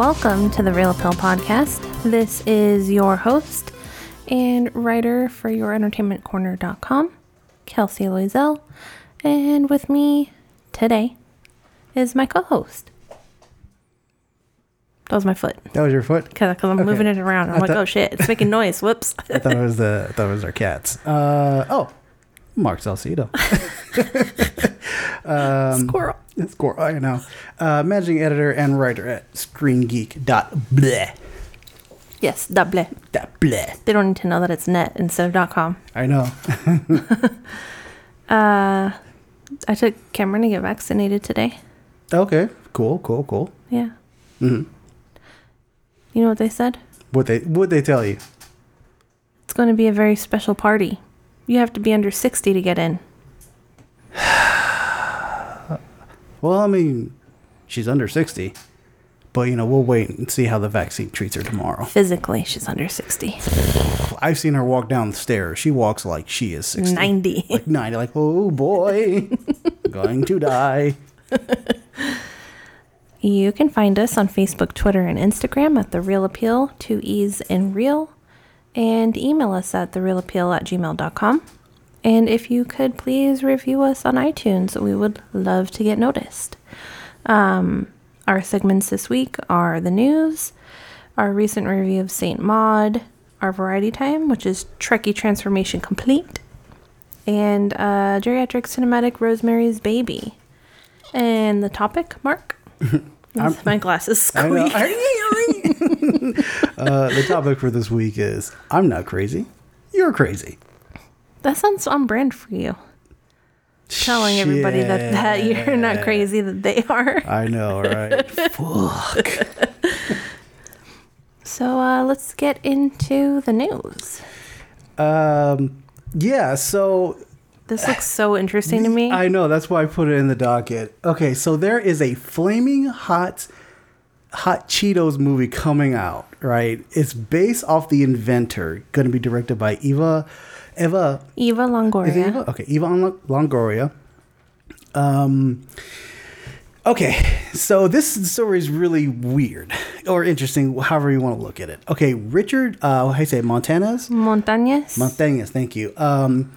Welcome to the Reel Appeal Podcast. This is your host and writer for YourEntertainmentCorner.com, Kelsey Loisel. And with me today is my co host. That was my foot. That was your foot. Because I'm Okay. moving it around. I'm I like, thought- oh shit, it's making noise. Whoops. I thought it was the. I thought it was our cats. Uh oh, Mark Salcedo. um, Squirrel. it's cool. I know. Uh, managing editor and writer at ScreenGeek.bleh. Yes, double. Dot bleh. They don't need to know that it's net instead of dot .com. I know. Uh, I took Cameron to get vaccinated today. okay. Cool. Cool. Cool. Yeah. hmm You know what they said? What they what they tell you? It's going to be a very special party. You have to be under 60 to get in. Well, I mean, she's under sixty, but you know we'll wait and see how the vaccine treats her tomorrow. Physically, she's under 60. I've seen her walk down the stairs. She walks like she is sixty. 90. like 90 like oh boy going to die You can find us on Facebook, Twitter, and Instagram at The Reel Appeal, two E's in reel, and email us at thereelappeal at gmail.com. And if you could please review us on iTunes, we would love to get noticed. Um, our segments this week are the news, our recent review of Saint Maud, our variety time, which is Trekkie Transformation Complete, and uh, geriatric cinematic Rosemary's Baby. And the topic, Mark? My glasses squeak. uh, the topic for this week is i'm not crazy you're crazy That sounds on brand for you. Telling everybody that, that you're not crazy, that they are. i know right fuck So uh, let's get into the news. um yeah so This looks so interesting to me. i know that's why i put it in the docket okay so there is a flaming hot hot cheetos movie coming out right it's based off the inventor going to be directed by eva eva Eva Longoria. Eva? Okay, Eva Longoria. Um. Okay, so this story is really weird or interesting, however you want to look at it. Okay, Richard, uh, how do you say? Montanez? Montañez. Montañez, thank you. Um,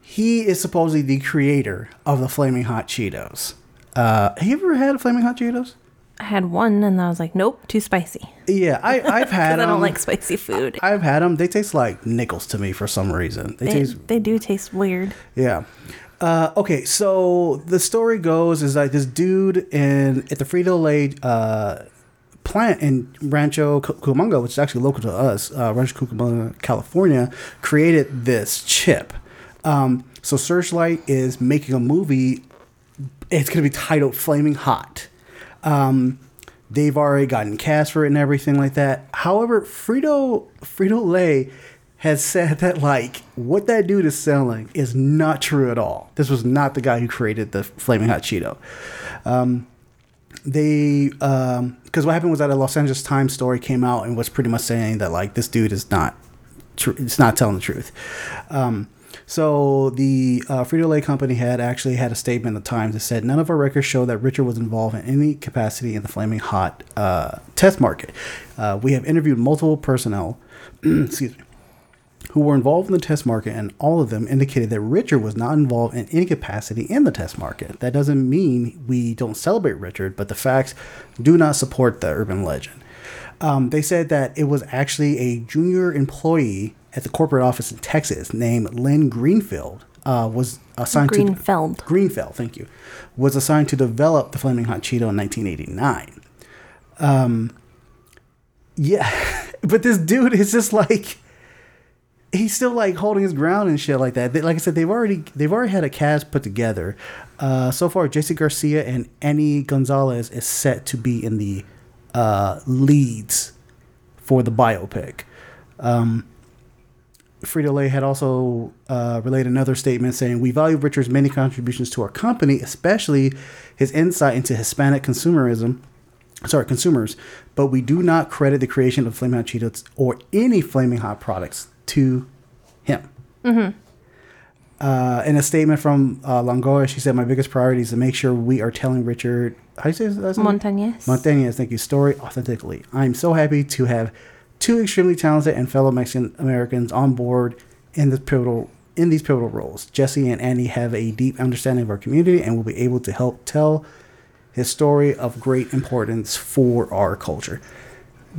he is supposedly the creator of the Flaming Hot Cheetos. Uh, have you ever had a Flaming Hot Cheetos? I had one and I was like, nope, too spicy. Yeah, I, I've had Because I don't like spicy food. I've had them. They taste like nickels to me for some reason. They They, taste they do taste weird. Yeah. Uh, okay, so the story goes is like this dude in at the Frito Lay uh, plant in Rancho Cu- Cucamonga, which is actually local to us, uh, Rancho Cucamonga, California, created this chip. Um, so Searchlight is making a movie. It's going to be titled Flaming Hot. Um, they've already gotten cast for it and everything like that. However, Frito Frito Lay has said that like what that dude is selling is not true at all. This was not the guy who created the flaming hot Cheeto. Um, they because what happened was that a Los Angeles Times story came out and was pretty much saying that like this dude is not tr- it's not telling the truth. Um, so the uh, Frito Lay company had actually had a statement at the Times that said none of our records show that Richard was involved in any capacity in the flaming hot uh, test market. Uh, we have interviewed multiple personnel, excuse me, who were involved in the test market, and all of them indicated that Richard was not involved in any capacity in the test market. That doesn't mean we don't celebrate Richard, but the facts do not support the urban legend. Um, they said that it was actually a junior employee at the corporate office in Texas named Lynn Greenfield uh, was assigned to Greenfeld. Greenfeld, thank you, was assigned to develop the Flaming Hot Cheeto in 1989. Um, yeah, but this dude is just like he's still like holding his ground and shit like that. They, like I said, they've already they've already had a cast put together. Uh, so far, Jesse Garcia and Annie Gonzalez is set to be in the uh, leads for the biopic. Um, Frito Lay had also uh, relayed another statement saying, We value Richard's many contributions to our company, especially his insight into Hispanic consumerism. Sorry, consumers, but we do not credit the creation of Flaming Hot Cheetos or any Flaming Hot products to him. Uh, in a statement from uh, Longoria, she said, "My biggest priority is to make sure we are telling Richard how do you say his last? Montañez. Montañez, thank you, story authentically. I'm so happy to have two extremely talented and fellow Mexican Americans on board in this pivotal in these pivotal roles. Jesse and Annie have a deep understanding of our community and will be able to help tell his story of great importance for our culture.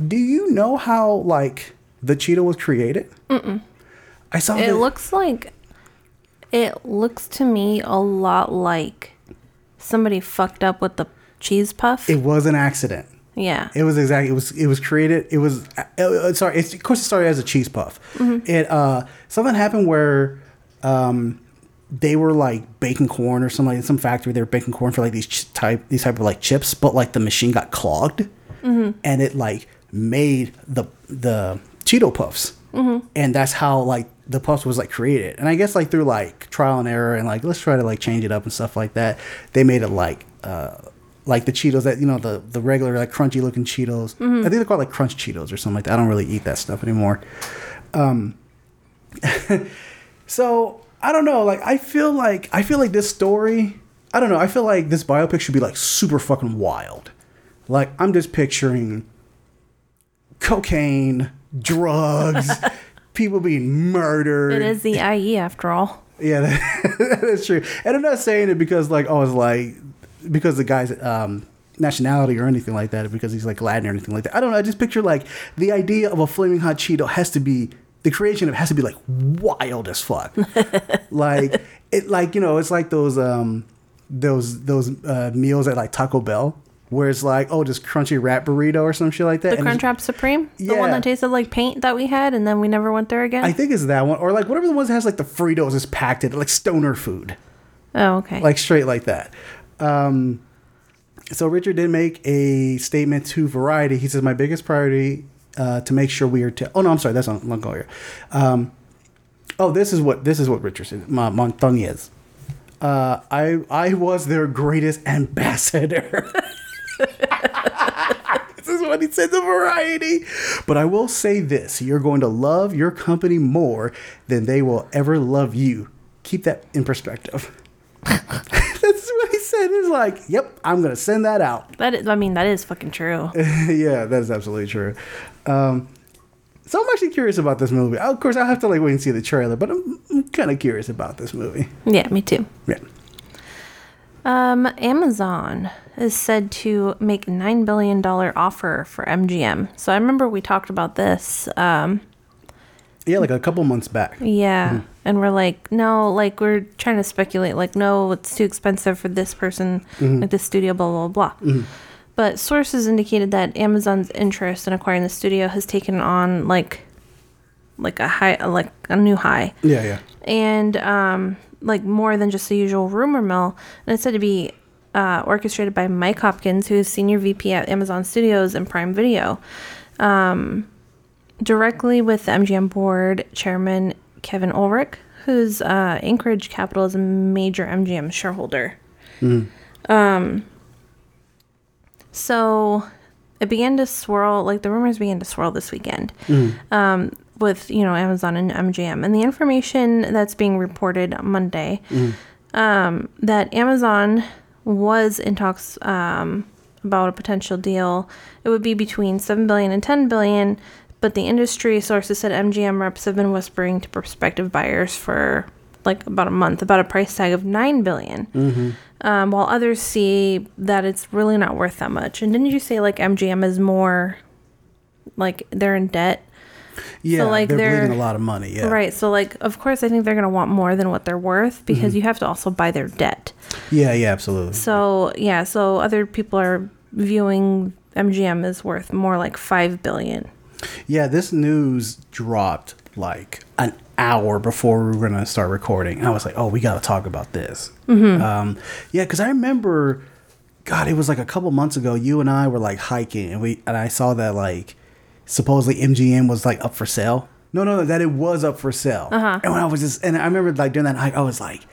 Do you know how like the Cheeto was created? Mm-mm. I saw it that- looks like it looks to me a lot like somebody fucked up with the cheese puff. it was an accident. Yeah. It was exactly. It was. It was created. It was. Uh, uh, sorry. It's, of course, it started as a cheese puff. It. Uh. Something happened where, um, they were like baking corn or something. Like, in some factory, they were baking corn for like these ch- type these type of like chips, but like the machine got clogged, and it like made the the Cheeto puffs, and that's how like the puffs was like created. And I guess like through like trial and error and like let's try to like change it up and stuff like that, they made it like uh like the Cheetos that you know the the regular like crunchy looking Cheetos. I think they're called like Crunch Cheetos or something like that. I don't really eat that stuff anymore. Um, so I don't know. Like I feel like I feel like this story. I don't know. I feel like this biopic should be like super fucking wild. Like I'm just picturing cocaine, drugs, people being murdered. It is the IE after all. Yeah, that, that's true. And I'm not saying it because like oh it's like because the guy's um nationality or anything like that, because he's like Latin or anything like that. I don't know. I just picture like the idea of a flaming hot Cheeto has to be the creation of it has to be like wild as fuck. like it like, you know, it's like those um those those uh, meals at like Taco Bell where it's like, oh, just crunchy rat burrito or some shit like that. The Crunchwrap Supreme, yeah. the one that tasted like paint that we had, and then we never went there again. I think it's that one, or like whatever the ones that has like the Fritos is packed in, like stoner food. oh, okay. like straight like that. Um, so Richard did make a statement to Variety. He says, "My biggest priority uh, to make sure we are." To- oh no, I'm sorry, that's on Longoria. Um, oh, this is what this is what Richard said. Montañez. Uh, I I was their greatest ambassador. this is what he said to Variety. But I will say this: you're going to love your company more than they will ever love you. Keep that in perspective. That's what he said. He's like, "Yep, I'm gonna send that out." that is, I mean, that is fucking true. yeah, that is absolutely true. Um, so I'm actually curious about this movie. Of course, I'll have to like wait and see the trailer, but I'm, I'm kind of curious about this movie. yeah, me too. Yeah. Um, Amazon is said to make nine billion dollar offer for MGM. So I remember we talked about this. Um, Yeah, like a couple months back. yeah, and we're like, no, like we're trying to speculate, like, no, it's too expensive for this person, like this studio, blah blah blah. But sources indicated that Amazon's interest in acquiring the studio has taken on like, like a high, like a new high. Yeah, yeah. and um, like more than just the usual rumor mill. And it's said to be uh, orchestrated by Mike Hopkins, who is senior VP at Amazon Studios and Prime Video, um, directly with the MGM board chairman Kevin Ulrich, who's uh, Anchorage Capital is a major MGM shareholder. Um, so it began to swirl, like the rumors began to swirl this weekend um, with, you know, Amazon and MGM. And the information that's being reported Monday um, that Amazon was in talks um, about a potential deal. It would be between 7 billion and 10 billion, but the industry sources said MGM reps have been whispering to prospective buyers for like about a month about a price tag of 9 billion um, while others see that it's really not worth that much. And didn't you say like MGM is more like they're in debt? Yeah, like, they're, they're- bleeding a lot of money. Yeah, Right. So like of course I think they're going to want more than what they're worth because you have to also buy their debt. Yeah, yeah, absolutely. So yeah, so other people are viewing MGM as worth more like 5 billion. Yeah, this news dropped like an hour before we were gonna start recording. I was like, "Oh, we got to talk about this." Um, yeah, because I remember, God, it was like a couple months ago. You and I were like hiking, and we and I saw that like supposedly MGM was like up for sale. No, no, no, that it was up for sale. Uh-huh. And when I was just, and I remember like during that hike, I was like,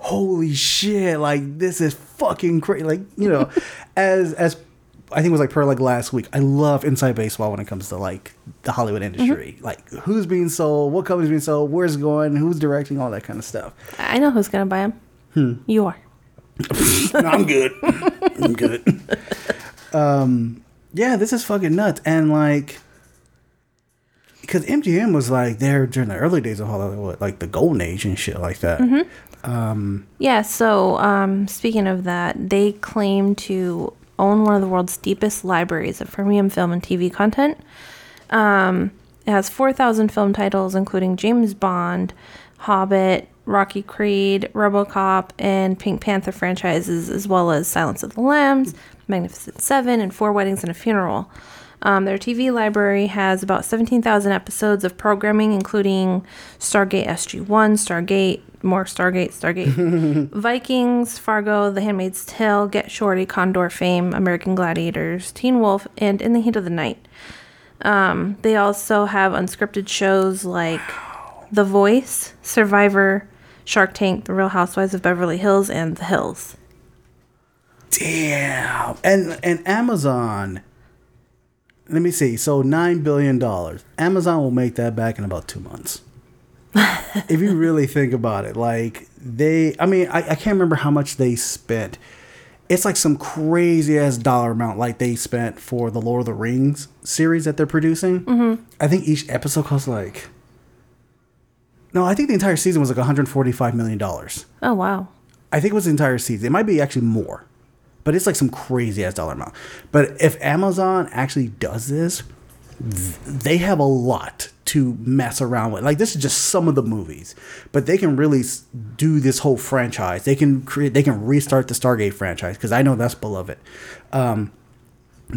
holy shit like this is fucking crazy like you know as as I think it was like per like last week. I love inside baseball when it comes to like the Hollywood industry, like who's being sold, what company's being sold, where's it going, who's directing, all that kind of stuff. I know who's gonna buy them. You are. no, I'm good. I'm good. Um, yeah, this is fucking nuts, and like, because MGM was like there during the early days of Hollywood, like the golden age and shit like that. Yeah, so um, speaking of that, they claim to own one of the world's deepest libraries of premium film and TV content. Um, it has 4,000 film titles, including James Bond, Hobbit, Rocky Creed, Robocop, and Pink Panther franchises, as well as Silence of the Lambs, Magnificent Seven, and Four Weddings and a Funeral. Um, their TV library has about 17,000 episodes of programming, including Stargate SG 1, Stargate, more Stargate, Stargate, Vikings, Fargo, The Handmaid's Tale, Get Shorty, Condor Fame, American Gladiators, Teen Wolf, and In the Heat of the Night. Um, they also have unscripted shows like The Voice, Survivor, Shark Tank, The Real Housewives of Beverly Hills, and The Hills. Damn. And and Amazon. Let me see. So nine billion dollars. Amazon will make that back in about two months. if you really think about it, like they, I mean, I, I can't remember how much they spent. It's like some crazy ass dollar amount, like they spent for the Lord of the Rings series that they're producing. Mm-hmm. I think each episode costs like. No, I think the entire season was like 145 million dollars. Oh, wow. I think it was the entire season. It might be actually more, but it's like some crazy ass dollar amount. But if Amazon actually does this, they have a lot to mess around with. Like this is just some of the movies, but they can really do this whole franchise. They can create. They can restart the Stargate franchise because I know that's beloved. Um,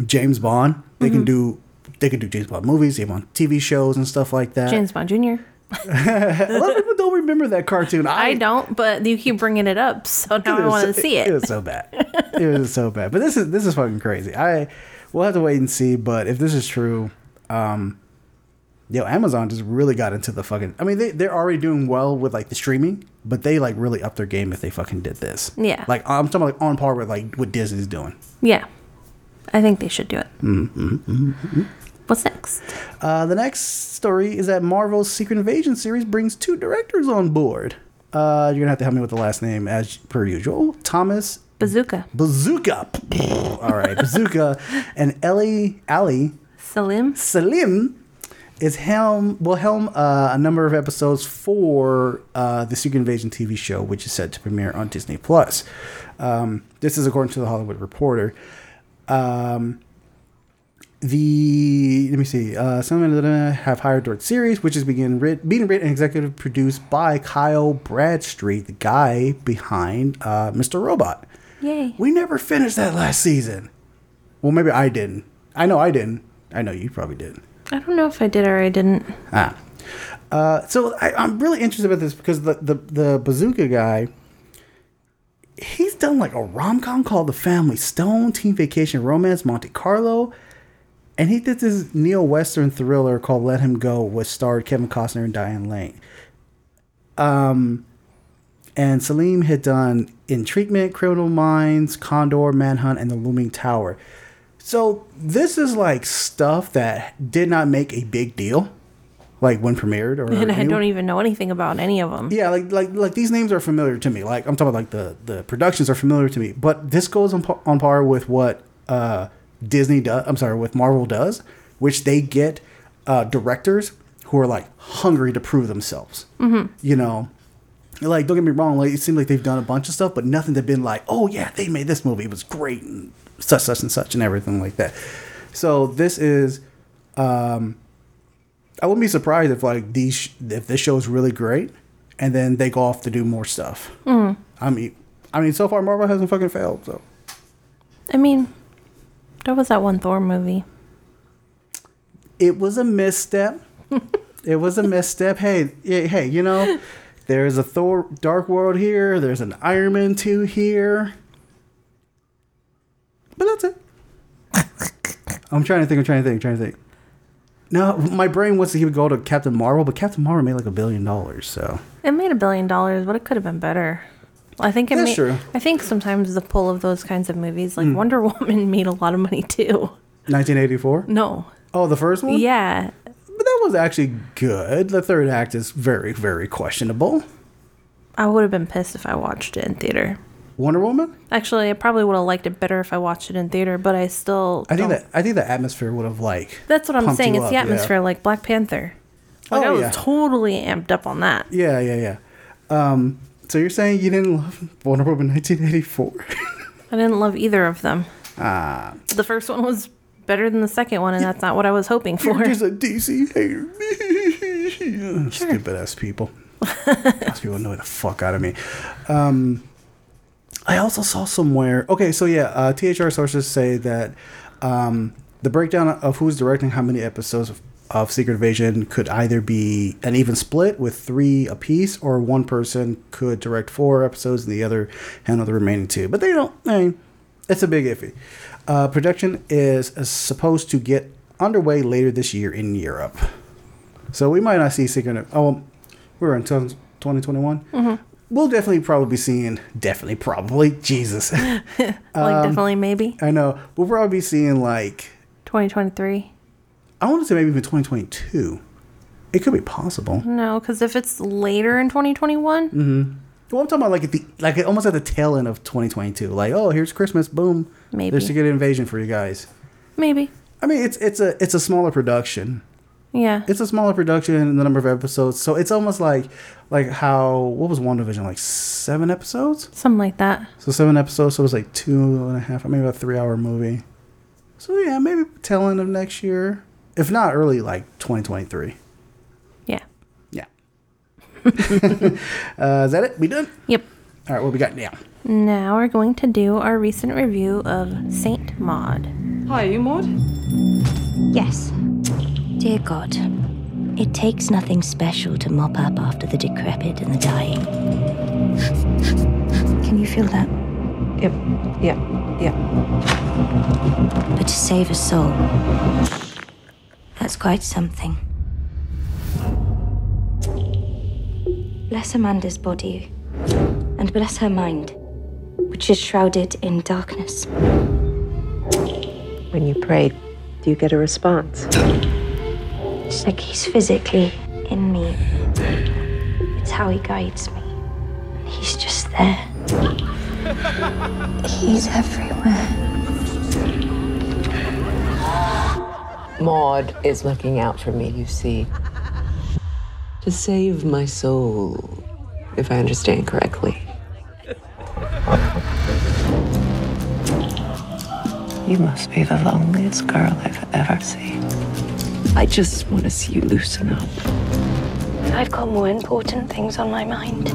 James Bond. They can do. They can do James Bond movies. They have on TV shows and stuff like that. James Bond Jr. a lot of people don't remember that cartoon. I don't, but you keep bringing it up, so now I want to so- see It it. was so bad. it was so bad. But this is this is fucking crazy. I we'll have to wait and see. But if this is true, um, yo, Amazon just really got into the fucking. I mean, they they're already doing well with like the streaming, but they like really upped their game if they fucking did this. Yeah. Like I'm talking like on par with like what Disney's doing. Yeah, I think they should do it. Mm-hmm, What's next? Uh, the next story is that Marvel's Secret Invasion series brings two directors on board. Uh, you're gonna have to help me with the last name as per usual. Thomas Bezucha. Bazooka. All right, Bazooka and Ellie Ali Selim. Selim is helm will helm uh, a number of episodes for uh, the Secret Invasion TV show, which is set to premiere on Disney Plus. Um, this is according to the Hollywood Reporter. Um, the let me see. Uh, some of them have hired direct series, which is being writ, being written and executive produced by Kyle Bradstreet, the guy behind uh, Mr. Robot. Yay. We never finished that last season. Well, maybe I didn't. I know I didn't. I know you probably did. I don't know if I did or I didn't. Ah. Uh, so I, I'm really interested about this because the, the, the bazooka guy, he's done like a rom com called The Family Stone, Teen Vacation Romance, Monte Carlo, and he did this neo western thriller called Let Him Go, which starred Kevin Costner and Diane Lane. Um, and Selim had done In Treatment, Criminal Minds, Condor, Manhunt, and The Looming Tower. So this is like stuff that did not make a big deal, like when premiered or. And I anywhere. don't even know anything about any of them. Yeah, like like like these names are familiar to me. Like I'm talking about like the the productions are familiar to me. But this goes on, par- on par with what uh, Disney does. I'm sorry, with Marvel does, which they get uh, directors who are like hungry to prove themselves. Mm-hmm. You know, like don't get me wrong. Like it seems like they've done a bunch of stuff, but nothing that been like, oh yeah, they made this movie. It was great and such such and such and everything like that. So this is. Um, I wouldn't be surprised if like these if this show is really great, and then they go off to do more stuff. Mm. I mean, I mean, so far Marvel hasn't fucking failed. So I mean, there was that one Thor movie. it was a misstep. it was a misstep. Hey, hey, you know, there's a Thor Dark World here. There's an Iron Man two here. But that's it. I'm trying to think. I'm trying to think. I'm trying to think. No, my brain wants to keep would go to Captain Marvel, but Captain Marvel made like a billion dollars. So It made a billion dollars, but it could have been better. I think it That's ma- true. I think sometimes the pull of those kinds of movies, Hmm. like Wonder Woman, made a lot of money too. 1984. No, Oh, the first one. yeah, but that was actually good. The third act is very, very questionable. I would have been pissed if I watched it in theater. Wonder Woman. Actually, I probably would have liked it better if I watched it in theater, but I still. I think don't- that I think the atmosphere would have like. That's what I'm pumped saying. you It's the up, yeah. atmosphere, like Black Panther. Like Oh, I was yeah. totally amped up on that. Yeah, yeah, yeah. Um, so you're saying you didn't love Wonder Woman 1984? I didn't love either of them. Ah, The first one was better than the second one, and that's not what I was hoping for. you're just a DC hater. Stupid ass people. Those people annoy the fuck out of me. Um, I also saw somewhere. Okay, so yeah, uh, THR sources say that um, the breakdown of who's directing how many episodes of, of Secret Invasion could either be an even split with three apiece, or one person could direct four episodes and the other handle the remaining two. But they don't. I mean, it's a big iffy. Uh, production is supposed to get underway later this year in Europe. So we might not see Secret. Oh, well, we're in 2021. We'll definitely probably be seeing. Definitely, probably. Jesus. like Um, definitely, maybe I know. We'll probably be seeing like. 2023. I want to say maybe even 2022. It could be possible. No, because if it's later in 2021, Mm-hmm. Well, I'm talking about like at the like almost at the tail end of 2022. Like, oh, here's Christmas. Boom. Maybe. There's a good Invasion for you guys. maybe. I mean, it's it's a it's a smaller production. Yeah. It's a smaller production in the number of episodes, so it's almost like like how what was WandaVision like seven episodes? Something like that. So seven episodes, so it was like two and a half, maybe a three hour movie. So yeah, maybe tail end of next year, if not early like 2023. Yeah. Yeah. uh, is that it? We done? Yep. All right, what we got now? Now we're going to do our recent review of Saint Maud. Hi, are you Maud? Yes. Dear God, it takes nothing special to mop up after the decrepit and the dying. Can you feel that? Yep. Yeah. Yeah. But to save a soul, that's quite something. Bless Amanda's body, and bless her mind, which is shrouded in darkness. When you pray, do you get a response? It's like he's physically in me. It's how he guides me. He's just there. He's everywhere. Maud is looking out for me, you see. To save my soul, if I understand correctly. You must be the loneliest girl I've ever seen. I just want to see you loosen up. I've got more important things on my mind.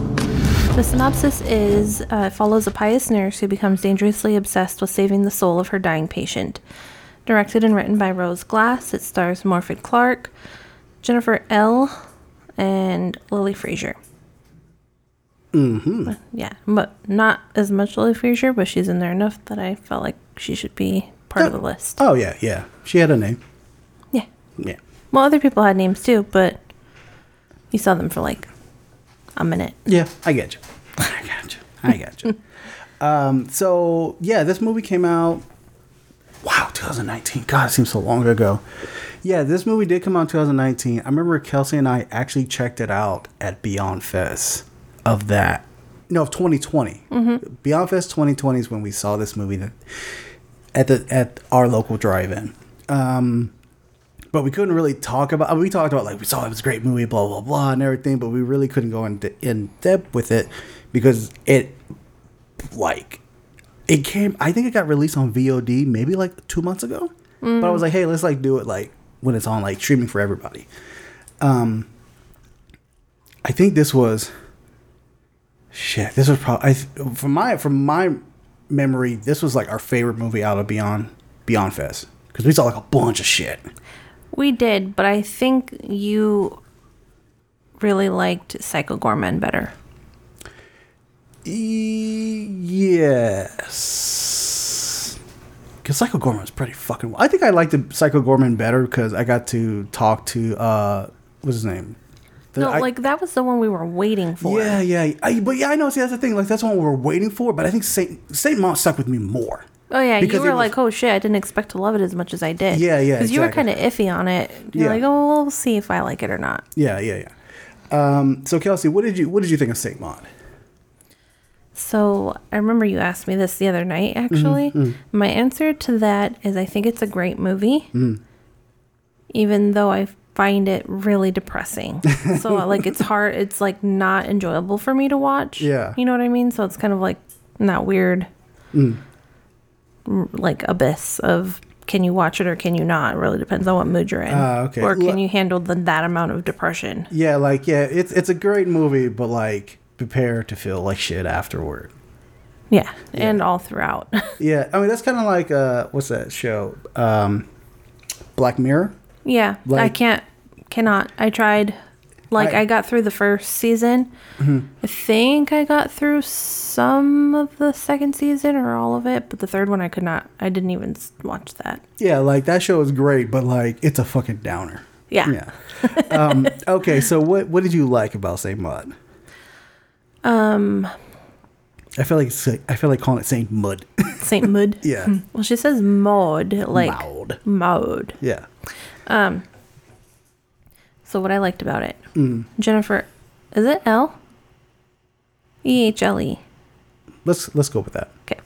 The synopsis is uh, follows a pious nurse who becomes dangerously obsessed with saving the soul of her dying patient. Directed and written by Rose Glass, it stars Morfydd Clark, Jennifer Ehle., and Lily Frazer. Mm-hmm. Yeah, but not as much Lily Frazer, but she's in there enough that I felt like she should be part of the list. Oh yeah, yeah. She had a name. Yeah. Yeah. Well, other people had names too, but you saw them for like a minute. Yeah, I get you. I got you. I got you. um, so yeah, this movie came out. Wow, 2019. God, it seems so long ago. Yeah, this movie did come out in 2019. I remember Kelsey and I actually checked it out at Beyond Fest of that. No, of 2020. Beyond Fest 2020 is when we saw this movie that, at the at our local drive-in. Um, but we couldn't really talk about. We talked about like we saw it was a great movie, blah blah blah, and everything. But we really couldn't go in in depth with it because it like it came. I think it got released on VOD maybe like two months ago. But I was like, hey, let's like do it like when it's on like streaming for everybody. Um, I think this was shit. This was probably I, from my from my memory. This was like our favorite movie out of Beyond Beyond Fest because we saw like a bunch of shit. We did, but I think you really liked Psycho Goreman better. Yes. Because Psycho Goreman was pretty fucking. I think I liked the Psycho Goreman better because I got to talk to uh, what's his name, The- No, I- like that was the one we were waiting for. Yeah, yeah. I, but yeah, I know. See, that's the thing. Like that's what we were waiting for. But I think Saint Saint Maud stuck with me more. Oh yeah, Because you were was- like, oh shit, I didn't expect to love it as much as I did. Yeah, yeah, Because you were kind of iffy on it. You're Yeah. like, oh, well, we'll see if I like it or not. Yeah, yeah, yeah. Um, so Kelsey, what did you what did you think of Saint Maud? So I remember you asked me this the other night. Mm-hmm, actually, mm. my answer to that is I think it's a great movie, mm. even though I find it really depressing. so like it's hard. It's like not enjoyable for me to watch. Yeah. you know what I mean. So it's kind of like that weird, mm. r- like abyss of can you watch it or can you not? It really depends on what mood you're in. Ah, okay. Or can Look- you handle the, that amount of depression? Yeah, like yeah, it's it's a great movie, but like prepare to feel like shit afterward. Yeah, and all throughout. Yeah, I mean that's kind of like uh, what's that show? Um, Black Mirror. Yeah, I can't, cannot. I tried. Like, I- Mm-hmm. I, got through the first season. I think I got through some of the second season or all of it, but the third one I could not. I didn't even watch that. Yeah, like that show is great, but like it's a fucking downer. Yeah. Yeah. um, okay, so what what did you like about Saint Maud? Um, I feel like like, I feel like calling it Saint Mud. Saint Mud. Yeah. Well, she says Maud, like Maud. Maud. yeah. Um. So what I liked about it, Mm. Jennifer, is it Ehle? E H L E. Let's let's go with that. Okay.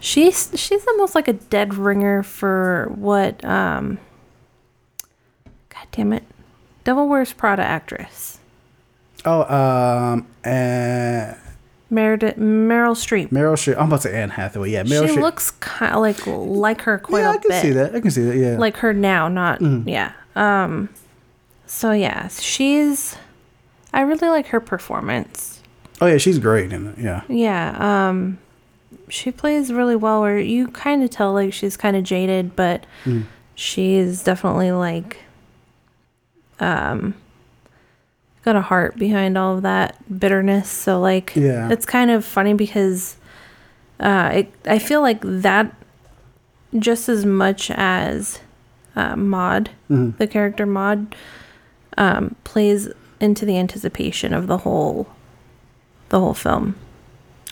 She's she's almost like a dead ringer for what um God damn it. Devil Wears Prada actress. Oh, um, uh, Meredith Meryl Streep. Meryl Streep. I'm about to say Anne Hathaway. Yeah, Meryl she Streep. looks kind of like like her quite yeah, a I can bit. see that. I can see that. Yeah. Like her now, not Mm-hmm. yeah. Um so yeah, she's I really like her performance. oh yeah, she's great in it. Yeah. Yeah, um she plays really well where you kind of tell like she's kind of jaded, but Mm. she's definitely like um got a heart behind all of that bitterness. So like Yeah. it's kind of funny because uh it, I feel like that just as much as uh, Maud, Mm-hmm. the character Maud, um, plays into the anticipation of the whole the whole film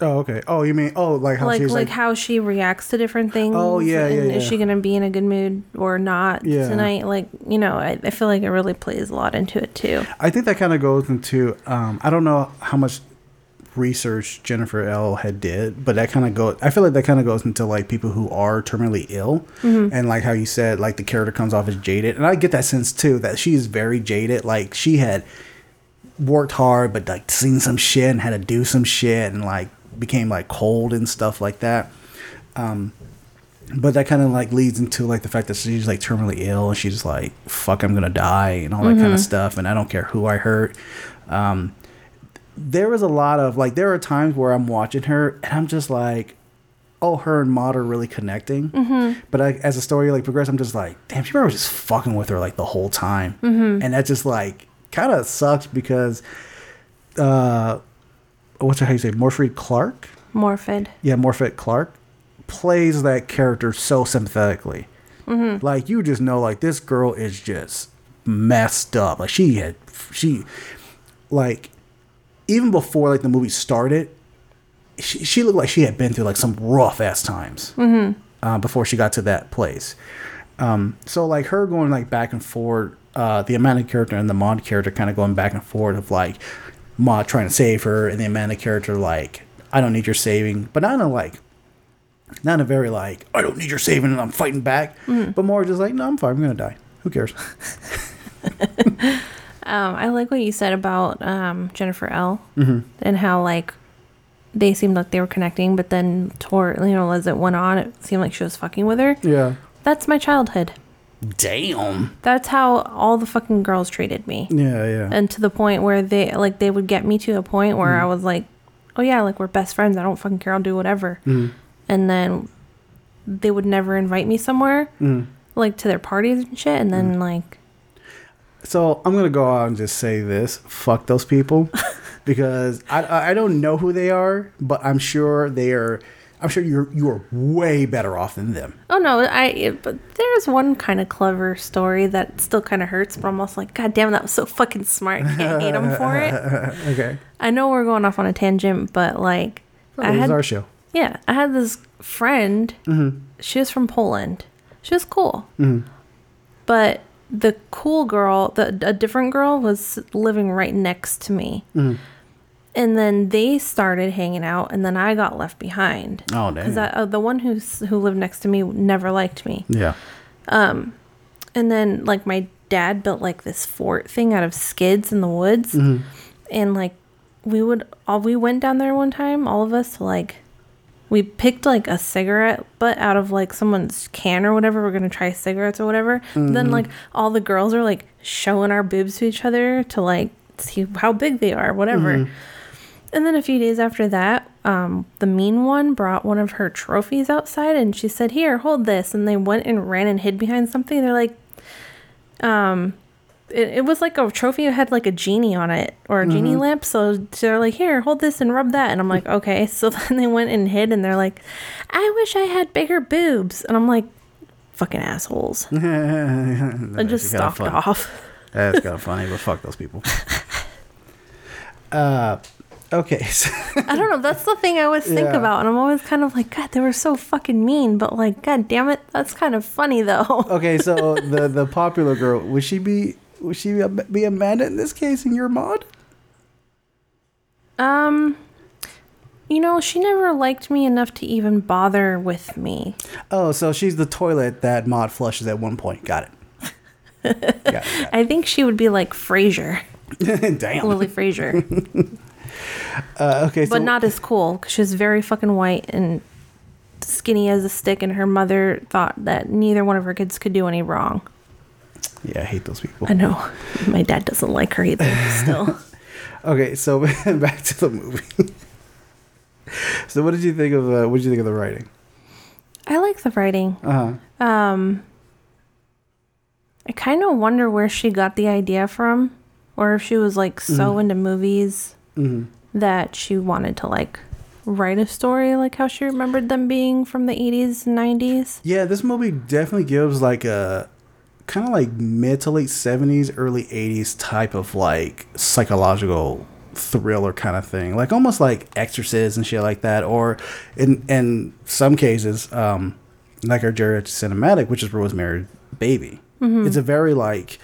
Oh okay. Oh, you mean oh like how like she's like, like, how she reacts to different things. Oh, yeah, yeah, and Is she gonna be in a good mood or not Yeah. tonight? Like you know, I, I feel like it really plays a lot into it too. I think that kind of goes into um, I don't know how much research Jennifer Ehle had did, but that kind of goes. I feel like that kind of goes into like people who are terminally ill, and like how you said, like the character comes off as jaded, and I get that sense too that she is very jaded. Like she had worked hard, but like seen some shit and had to do some shit, and like became like cold and stuff like that. Um, but that kind of like leads into like the fact that she's like terminally ill and she's like fuck i'm gonna die and all that kind of stuff and i don't care who i hurt. Um there was a lot of like there are times where i'm watching her and i'm just like oh her and Maud are really connecting. But I, as the story like progressed i'm just like damn she was just fucking with her like the whole time. And that just like kind of sucks because uh what's her how you say morphy clark Morphid. yeah, Morfydd Clark plays that character so sympathetically. Like you just know, like this girl is just messed up. Like she had, she, like, even before like the movie started, she, she looked like she had been through like some rough ass times uh, before she got to that place. Um, so like her going like back and forth, uh, the Amanda character and the Maud character kind of going back and forth of like Maud trying to save her and the Amanda character like I don't need your saving, but not in a like not in a very like I don't need your saving and I'm fighting back, but more just like no I'm fine I'm gonna die who cares Um, I like what you said about um, Jennifer Ehle. Mm-hmm. and how like they seemed like they were connecting, but then toward you know as it went on, it seemed like she was fucking with her. yeah That's my childhood. Damn That's how all the fucking girls treated me. yeah yeah and to the point where they like they would get me to a point where Mm. I was like, "Oh yeah, like we're best friends. I don't fucking care. I'll do whatever." Mm. And then they would never invite me somewhere, Mm. like to their parties and shit. And then like, So I'm gonna go out and just say this: fuck those people, because I I I don't know who they are, but I'm sure they are. I'm sure you're you are way better off than them. Oh no, I. But there's one kind of clever story that still kind of hurts, but I'm also like, God damn, that was so fucking smart. I can't hate him for it. Okay, I know we're going off on a tangent, but like, I this is had our show. yeah, I had this friend. Mm-hmm. She was from Poland. She was cool, mm-hmm. but the cool girl, the a different girl, was living right next to me. Mm-hmm. And then they started hanging out, and then I got left behind. Oh, Because damn. uh, the one who's who lived next to me never liked me. Yeah. Um, And then like my dad built like this fort thing out of skids in the woods. And like we would all we went down there one time, all of us to like we picked like a cigarette butt out of like someone's can or whatever. We're gonna try cigarettes or whatever. Then like all the girls are like showing our boobs to each other to like see how big they are, whatever. And then a few days after that, um, the mean one brought one of her trophies outside and she said, Here, hold this. And they went and ran and hid behind something. They're like, um, it, it was like a trophy that had like a genie on it or a genie lamp. So they're like, Here, hold this and rub that. And I'm like, Okay. So then they went and hid and they're like, I wish I had bigger boobs. And I'm like, Fucking assholes. I just stalked off. That's kind of funny, but fuck those people. Uh, okay. I don't know. That's the thing I always think Yeah. about, and I'm always kind of like, God, they were so fucking mean. But like, God damn it, that's kind of funny though. okay, so the the popular girl would she be would she be, Amanda in this case in your Maud? Um, you know, she never liked me enough to even bother with me. Oh, so she's the toilet that Maud flushes at one point. Got it. Got it. I think she would be like Frazer. Damn. Lily Frazer, Uh, okay, so but not as cool because she's very fucking white and skinny as a stick, and her mother thought that neither one of her kids could do any wrong. yeah, I hate those people. I know. My dad doesn't like her either. Still. Okay, so back to the movie. so, what did you think of uh, what did you think of the writing? I like the writing. Uh huh. Um, I kind of wonder where she got the idea from, or if she was like so into movies that she wanted to like write a story like how she remembered them being from the 80s and 90s. Yeah, this movie definitely gives like a kind of like mid to late seventies, early eighties type of like psychological thriller kind of thing, like almost like Exorcist and shit like that, or in in some cases, um, like our geriatric cinematic, which is Rosemary's Baby. It's a very like.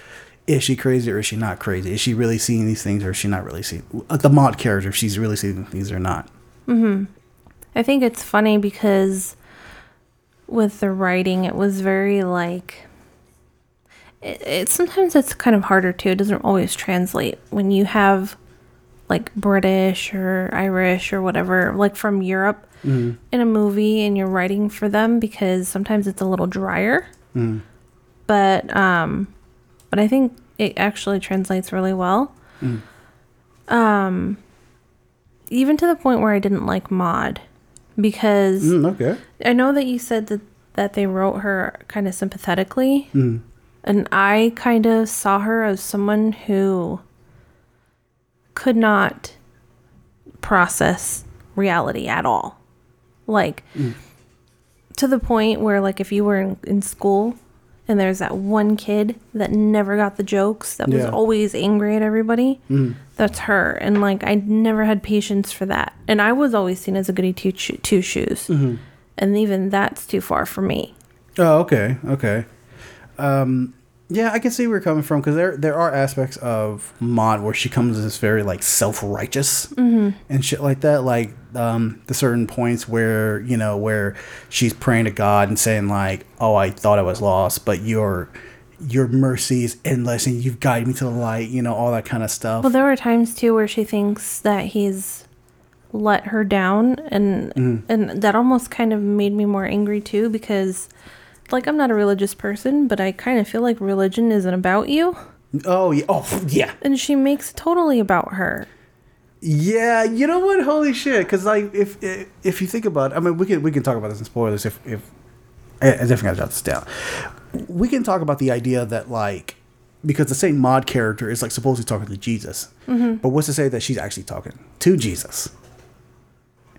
Is she crazy or is she not crazy? Is she really seeing these things or is she not really seeing the Maud character? If she's really seeing these or not? Hmm. I think it's funny because with the writing, it was very like. It, it sometimes it's kind of harder too. It doesn't always translate when you have like British or Irish or whatever, like from Europe in a movie and you're writing for them because sometimes it's a little drier. But um but I think it actually translates really well. Um even to the point where I didn't like Maud because Mm, okay. I know that you said that that they wrote her kind of sympathetically, and I kind of saw her as someone who could not process reality at all, like to the point where, like, if you were in, in school and there's that one kid that never got the jokes, that was Yeah. always angry at everybody. That's her, and like I never had patience for that, and I was always seen as a goody two sho- two shoes, and even that's too far for me. Oh, okay, okay. Um, yeah, I can see where you're coming from because there there are aspects of Maud where she comes as very like self righteous and shit like that. Like um, the certain points where you know where she's praying to God and saying like, "Oh, I thought I was lost, but your your mercy is endless and you've guided me to the light." You know all that kind of stuff. Well, there were times too where she thinks that he's let her down, and and that almost kind of made me more angry too because, like, I'm not a religious person, but I kind of feel like religion isn't about you, oh yeah, oh yeah, and she makes totally about her. Yeah, you know what? Holy shit! Because like, if if you think about, it, I mean, we can we can talk about this in spoilers. If if I, I definitely got to jot this down. We can talk about the idea that like because the Saint Maud character is like supposedly talking to Jesus, mm-hmm. but what's to say that she's actually talking to Jesus?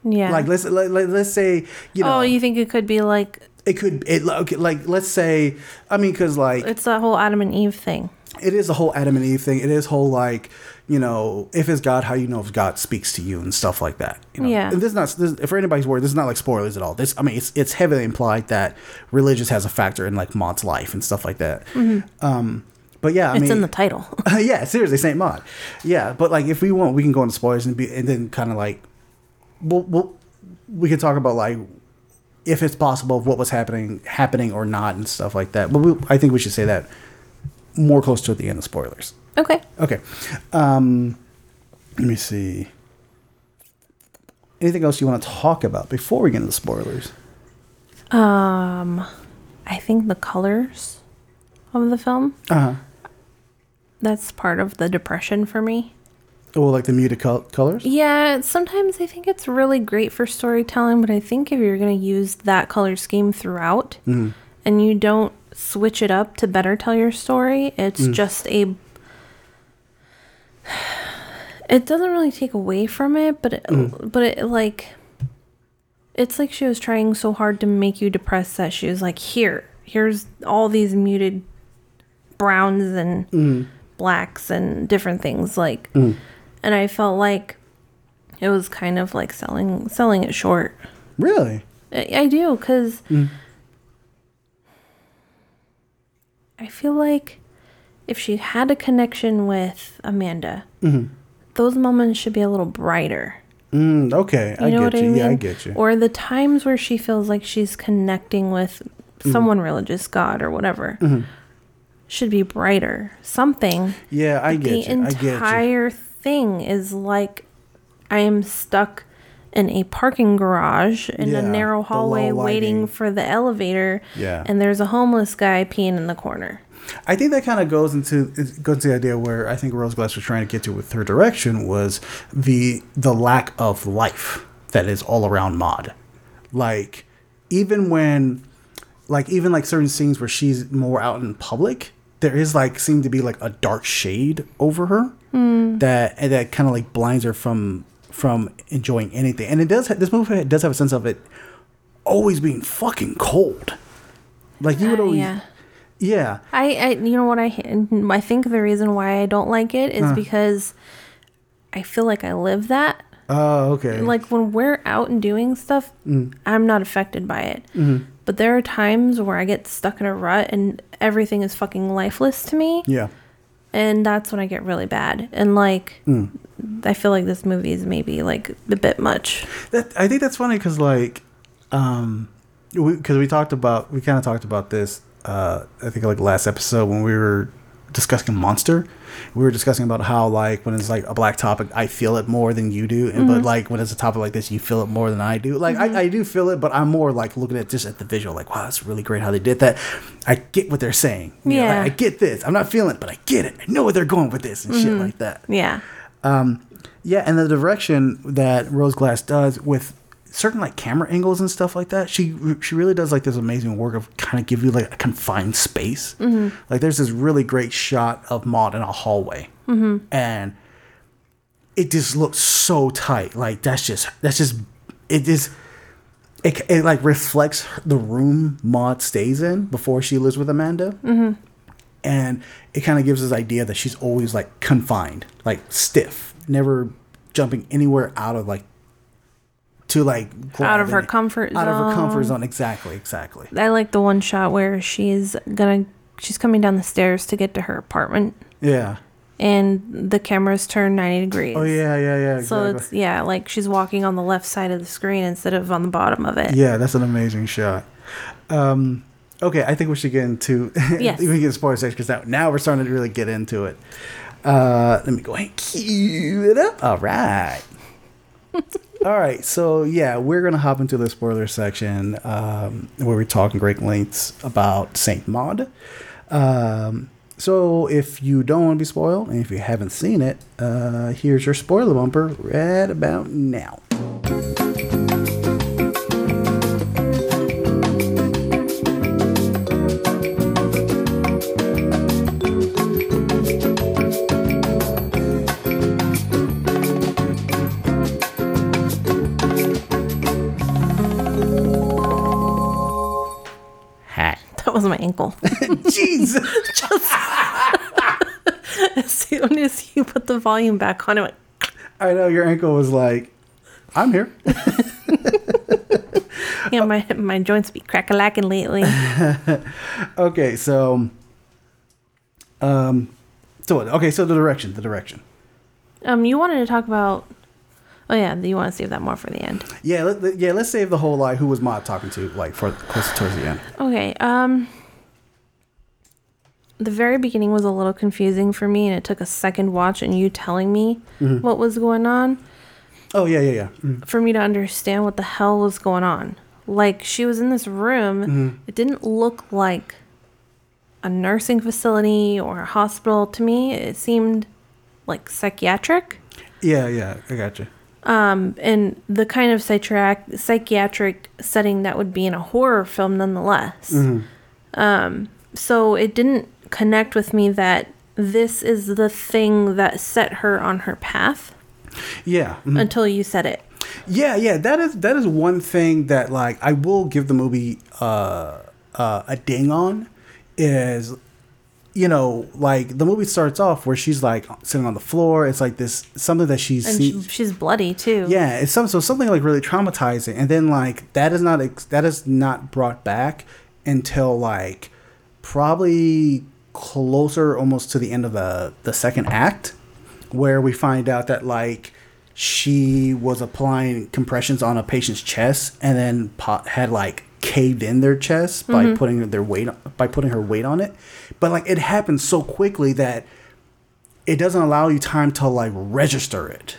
Yeah. Like let's let, let, let's say you oh, know oh, you think it could be like it could it like let's say I mean because like it's that whole Adam and Eve thing? it is a whole Adam and Eve thing. It is whole like you know if it's God, how you know if God speaks to you and stuff like that. You know? Yeah. And this is not this, for anybody's word. This is not like spoilers at all. This I mean it's it's heavily implied that religious has a factor in like Maud's life and stuff like that. Hmm. Um, but yeah, I it's mean, in the title. yeah, seriously, Saint Maud. Yeah, but like if we want, we can go into spoilers and be and then kind of like, we'll, we'll we can talk about like if it's possible of what was happening happening or not and stuff like that. But we, I think we should say that more close to the end of spoilers. okay. Okay. Um, let me see. Anything else you want to talk about before we get into spoilers? Um, I think the colors of the film Uh huh. that's part of the depression for me. Well, like the muted col- colors. Yeah, sometimes I think it's really great for storytelling, but I think if you're going to use that color scheme throughout mm-hmm. and you don't switch it up to better tell your story, it's mm. just a. It doesn't really take away from it, but it, mm. but it like. It's like she was trying so hard to make you depressed that she was like, here, here's all these muted browns and mm. blacks and different things like and I felt like it was kind of like selling selling it short. Really? I, I do because mm. I feel like if she had a connection with Amanda, mm-hmm. those moments should be a little brighter. Mm, okay, You I get you. I mean? Yeah, I get you. Or the times where she feels like she's connecting with mm-hmm. someone religious, God or whatever, mm-hmm. should be brighter. Something. yeah, I the get get you. entire thing is like I am stuck in a parking garage in Yeah, a narrow hallway waiting for the elevator. Yeah. And there's a homeless guy peeing in the corner. I think that kind of goes into it goes to the idea where I think Rose Glass was trying to get to with her direction was the the lack of life that is all around Maud. Like even when like even like certain scenes where she's more out in public, there is like seem to be like a dark shade over her that that kind of like blinds her from from enjoying anything. And it does ha- this movie does have a sense of it always being fucking cold. Like you would Uh, always yeah. yeah. I, I you know what I I think the reason why I don't like it is because I feel like I live that. Oh, okay. Like when we're out and doing stuff, Mm. I'm not affected by it. Mm-hmm. But there are times where I get stuck in a rut and everything is fucking lifeless to me. yeah. And that's when I get really bad. And like, Mm. I feel like this movie is maybe like a bit much. That I think that's funny because like, um, because we, talked about we kind of talked about this. Uh, I think like last episode when we were discussing Monster, we were discussing about how like when it's like a black topic, I feel it more than you do, and but mm-hmm. like when it's a topic like this, you feel it more than I do. Like I, mm-hmm. I do feel it, but I'm more like looking at just at the visual, like wow, that's really great how they did that. I get what they're saying. You know, like, Yeah. I get this. I'm not feeling it, but I get it. I know where they're going with this and shit mm-hmm. like that. Yeah. Um, Yeah, and the direction that Rose Glass does with certain like camera angles and stuff like that, she she really does like this amazing work of kind of give you like a confined space. Mm-hmm. Like there's this really great shot of Maud in a hallway, mm-hmm. and it just looks so tight. Like that's just that's just it just. It, it like reflects the room Maud stays in before she lives with Amanda mm-hmm. and it kind of gives this idea that she's always like confined, like stiff, never jumping anywhere out of like to like Out of her gravity. comfort out of her comfort zone. zone. Exactly, exactly. I like the one shot where she's gonna, she's coming down the stairs to get to her apartment Yeah. and the camera's turned 90 degrees. Oh yeah, yeah, yeah. So Exactly. it's, yeah, like she's walking on the left side of the screen instead of on the bottom of it. yeah, that's an amazing shot. Um, okay, I think we should get into Yes. we can get spoiler section because now, now we're starting to really get into it. Uh, let me go ahead and cue it up. All right. All right, so yeah, we're gonna hop into the spoiler section um, where we talk in great lengths about Saint Maud. Um, so if you don't want to be spoiled, and if you haven't seen it, uh, here's your spoiler bumper right about now. Was my ankle. Jeez. as soon as you put the volume back on, it went. I know your ankle was like, I'm here. Yeah, my my joints be crack a lacking lately. Okay, so, um, so what? Okay, so the direction, the direction. Um, you wanted to talk about. Oh yeah, you want to save that more for the end. Yeah, let, yeah. Let's save the whole like who was Maud talking to like for closer towards the end. Okay. Um. The very beginning was a little confusing for me, and it took a second watch and you telling me what was going on Oh yeah, yeah, yeah. Mm. for me to understand what the hell was going on. Like she was in this room. It didn't look like a nursing facility or a hospital to me. It seemed like psychiatric. Yeah, yeah. I got you. Um, and the kind of psychiatric psychiatric setting that would be in a horror film nonetheless. Um, so it didn't connect with me that this is the thing that set her on her path Yeah. mhm. until you said it. Yeah, yeah, that is that is one thing that like I will give the movie uh, uh, a ding on is you know like the movie starts off where she's like sitting on the floor. It's like this something that she's And seen. she's bloody too. yeah, it's some so something like really traumatizing, and then like that is not that is not brought back until like probably closer almost to the end of the the second act where we find out that like she was applying compressions on a patient's chest and then had like caved in their chest by mm-hmm. putting their weight by putting her weight on it but like it happened so quickly that it doesn't allow you time to like register it.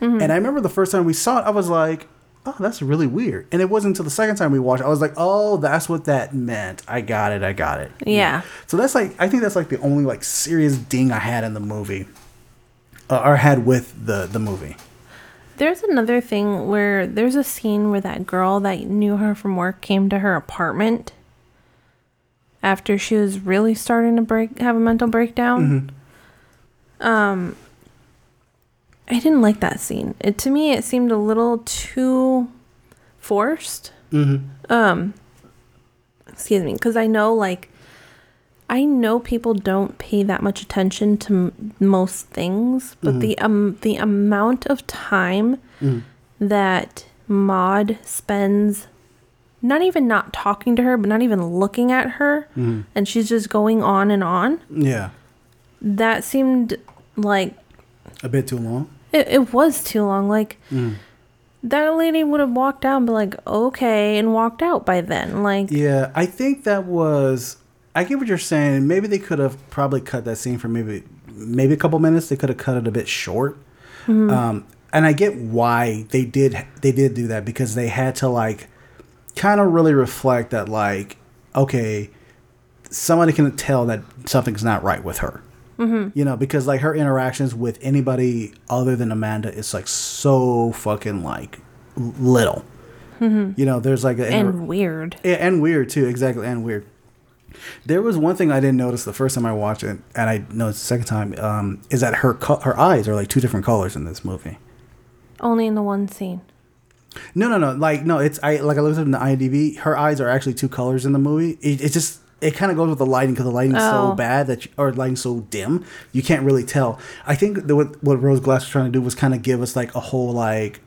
And i remember the first time we saw it i was like oh that's really weird. And it wasn't until the second time we watched it, i was like oh that's what that meant. I got it i got it. Yeah. so that's like I think that's like the only like serious ding I had in the movie, uh, or had with the the movie. There's another thing where there's a scene where that girl that knew her from work came to her apartment after she was really starting to break have a mental breakdown. Um I didn't like that scene. It to me it seemed a little too forced. Um excuse me, cuz I know like I know people don't pay that much attention to m- most things, but the um the amount of time that Maud spends not even not talking to her, but not even looking at her, mm-hmm. and she's just going on and on. Yeah, That seemed like a bit too long. it, it was too long. Like mm. that lady would have walked out and be like, okay, and walked out by then. Like Yeah, I think that was. I get what you're saying. Maybe they could have probably cut that scene for maybe maybe a couple minutes. They could have cut it a bit short. Mm-hmm. Um, and I get why they did they did do that because they had to like kind of really reflect that like okay somebody can tell that something's not right with her you know because like her interactions with anybody other than amanda is like so fucking like little you know there's like a and weird. yeah, and weird too. Exactly, and weird. There was one thing I didn't notice the first time I watched it, and I noticed the second time, um, is that her co- her eyes are like two different colors in this movie. Only in the one scene. No, no, no. Like no, it's I like I looked up in the IMDb. Her eyes are actually two colors in the movie. It, it just it kind of goes with the lighting because the lighting's Oh. so bad that you, or lighting so dim you can't really tell. I think the, what what Rose Glass was trying to do was kind of give us like a whole like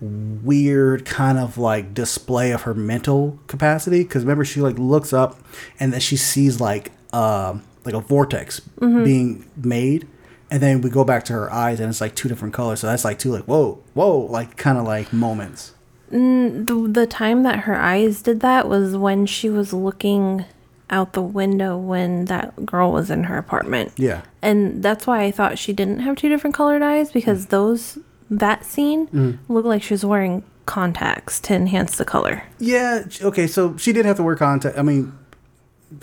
weird kind of like display of her mental capacity because remember she like looks up and then she sees like um like a vortex being made and then we go back to her eyes and it's like two different colors. So that's like two like whoa whoa like kind of like moments. Mm, the, the time that her eyes did that was when she was looking out the window when that girl was in her apartment. yeah. And that's why I thought she didn't have two different colored eyes because mm. those that scene mm. looked like she was wearing contacts to enhance the color. yeah okay so she did have to wear contact i mean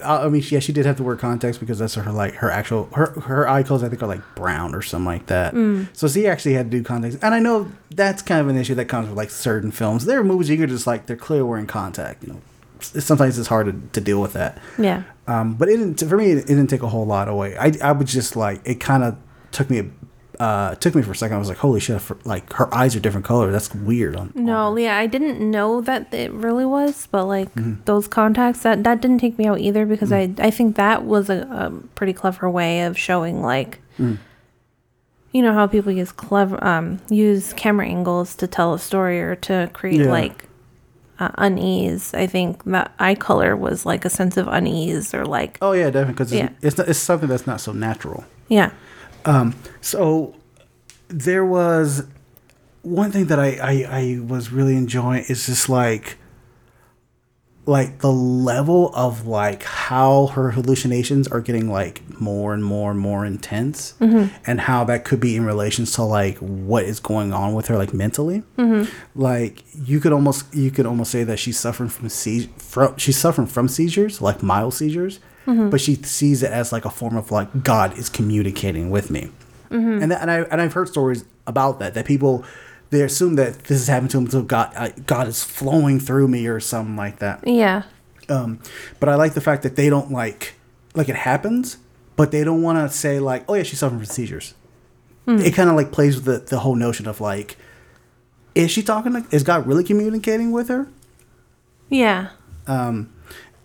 I I mean, yeah, she did have to wear contacts because that's her like her actual her her eye colors. I think are like brown or something like that. So she actually had to do contacts, and I know that's kind of an issue that comes with like certain films. There are movies you could just like they're clearly wearing contact. You know, sometimes it's hard to, to deal with that. Yeah. Um, but it didn't for me. It, it didn't take a whole lot away. I I was just like it kind of took me uh, it took me for a second. I was like, "Holy shit!" For, like her eyes are different color. That's weird. On, No, yeah, I didn't know that it really was, but like Mm-hmm. those contacts that that didn't take me out either because Mm. I I think that was a, a pretty clever way of showing like Mm. you know how people use clever um use camera angles to tell a story or to create Yeah. like uh, unease. I think that eye color was like a sense of unease or like Oh yeah, definitely because Yeah. it's, it's not- it's something that's not so natural. yeah Um, so there was one thing that I, I, I was really enjoying is just like like the level of like how her hallucinations are getting like more and more and more intense mm-hmm. and how that could be in relations to like what is going on with her like mentally. Mm-hmm. Like you could almost you could almost say that she's suffering from seiz- from she's suffering from seizures like mild seizures but she sees it as like a form of like god is communicating with me and that, and I and I've heard stories about that that people they assume that this is happening to them so God uh, God is flowing through me or something like that. yeah Um, but I like the fact that they don't like like it happens, but they don't want to say like oh yeah she's suffering from seizures. It kind of like plays with the the whole notion of like is she talking to is God really communicating with her? yeah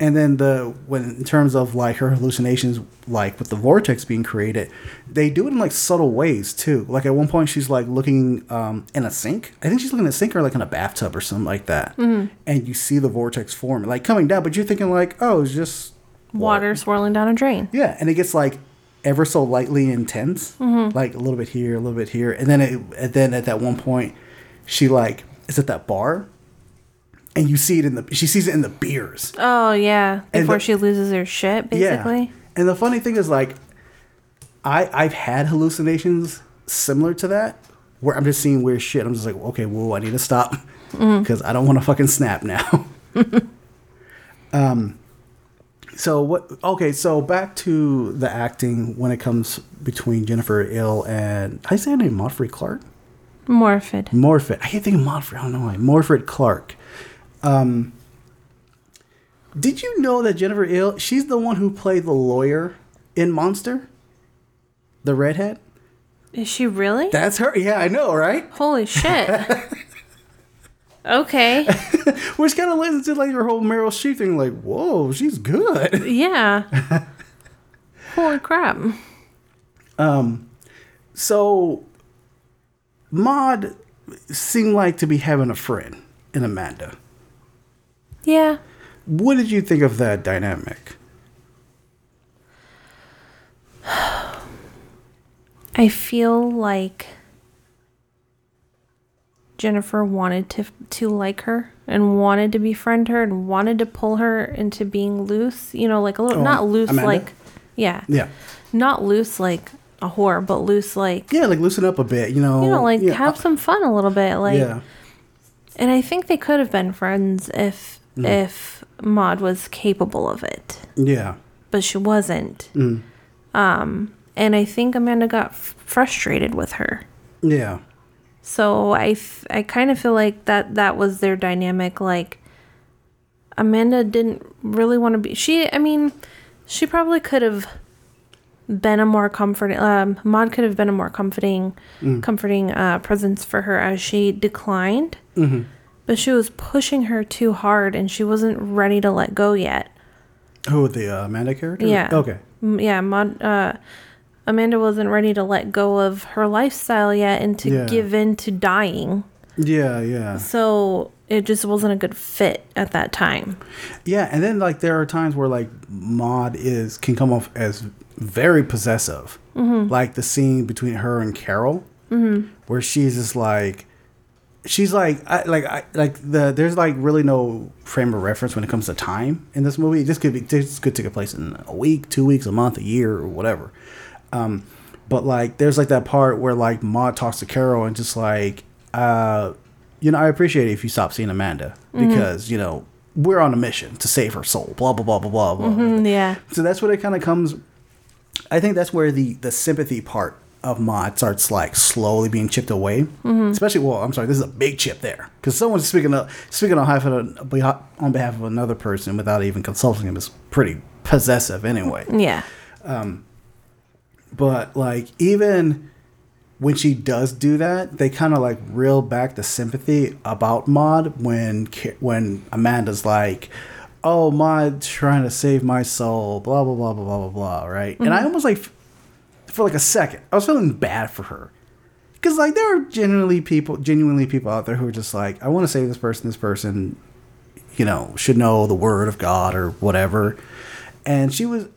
and then the when in terms of like her hallucinations like with the vortex being created they do it in like subtle ways too. Like at one point she's like looking um in a sink. I think she's looking in a sink or like in a bathtub or something like that. And you see the vortex form like coming down but you're thinking like oh it's just water swirling down a drain. Yeah and it gets like ever so lightly intense. Like a little bit here a little bit here. And then it and then at that one point she like is at that bar and you see it in the she sees it in the beers oh yeah before the- she loses her shit basically yeah. And the funny thing is, like, I I've had hallucinations similar to that, where I'm just seeing weird shit. I'm just like, okay, whoa, I need to stop because I don't want to fucking snap now. um. So what? Okay, so back to the acting when it comes between Jennifer Ehle and I say her name Morfred Clark. morphid Morfred. I can't think of Morfred. I don't know why. Morfred Clark. Um, did you know that Jennifer Ehle? She's the one who played the lawyer in Monster. The redhead. is she really That's her. Yeah, I know, right? Holy shit. okay. Which kind of lends to like her whole Meryl Streep thing. Like, whoa, she's good. Yeah. Holy crap. Um, so, Maud seemed like to be having a friend in Amanda. Yeah. What did you think of that dynamic? I feel like Jennifer wanted to to like her and wanted to befriend her and wanted to pull her into being loose, you know, like a little Oh, not loose Amanda? like yeah. Yeah. Not loose like a whore, but loose like Yeah, like loosen up a bit, you know. you know, like yeah, have uh, some fun a little bit. Like yeah. and I think they could have been friends if Mm. if Maud was capable of it. Yeah. but she wasn't. Mm. Um, and I think Amanda got f- frustrated with her. Yeah. So I, f- I kind of feel like that that was their dynamic. Like Amanda didn't really want to be. She, I mean, she probably could have been a more comforting. Um, Maud could have been a more comforting, comforting uh, presence for her as she declined. Mm-hmm. But she was pushing her too hard, and she wasn't ready to let go yet. Who the uh, Amanda character? Yeah. Okay. Yeah, Maud, uh, Amanda wasn't ready to let go of her lifestyle yet and to Yeah. give in to dying. Yeah, yeah, So it just wasn't a good fit at that time. yeah. And then like there are times where like Maud is can come off as very possessive, Mm-hmm. like the scene between her and Carol, where she's just like. She's like, I, like, I, like the there's like really no frame of reference when it comes to time in this movie. This could be this could take place in a week, two weeks, a month, a year, or whatever. Um, but like, there's like that part where like Maud talks to Carol and just like, uh, you know, I appreciate it if you stop seeing Amanda because you know we're on a mission to save her soul. Blah blah blah blah blah blah. Mm, yeah. So that's where it kind of comes. I think that's where the the sympathy part of Maud starts like slowly being chipped away. Mm-hmm. Especially, well, I'm sorry, this is a big chip there because someone's speaking of, speaking on behalf of on behalf of another person without even consulting him is pretty possessive anyway Yeah. Um, but like even when she does do that, they kind of like reel back the sympathy about Maud when when Amanda's like, "Oh, Maud trying to save my soul," blah blah blah blah blah blah blah, right? And I mm-hmm. almost like for like a second, I was feeling bad for her because like there are genuinely people, genuinely people out there who are just like, I want to save this person. This person, you know, should know the word of God or whatever. And she was.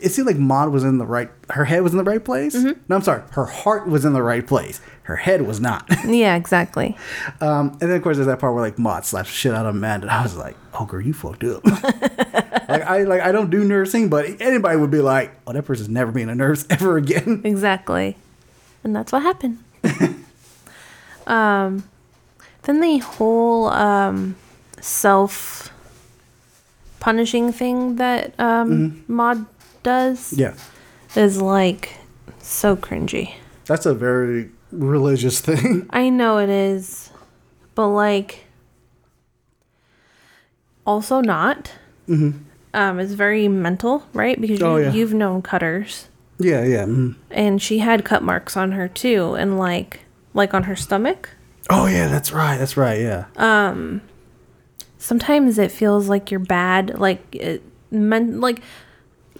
It seemed like Maud was in the right. Her head was in the right place. No, I'm sorry. Her heart was in the right place. Her head was not. Yeah, exactly. Um, and then of course there's that part where like Maud slaps shit out of Amanda. And I was like, oh girl, you fucked up. like I like I don't do nursing, but anybody would be like, oh that person's never being a nurse ever again. Exactly. And that's what happened. um, then the whole um, self punishing thing that um, Maud does Yeah, is like so cringy. that's a very religious thing. I know it is, but like, also not. Mhm. Um, it's very mental, right? Because you, Oh, yeah. you've known cutters, yeah, yeah. mhm. and she had cut marks on her too, and like, like on her stomach. Oh yeah, that's right. That's right. Yeah. Um, sometimes it feels like you're bad, like it men like.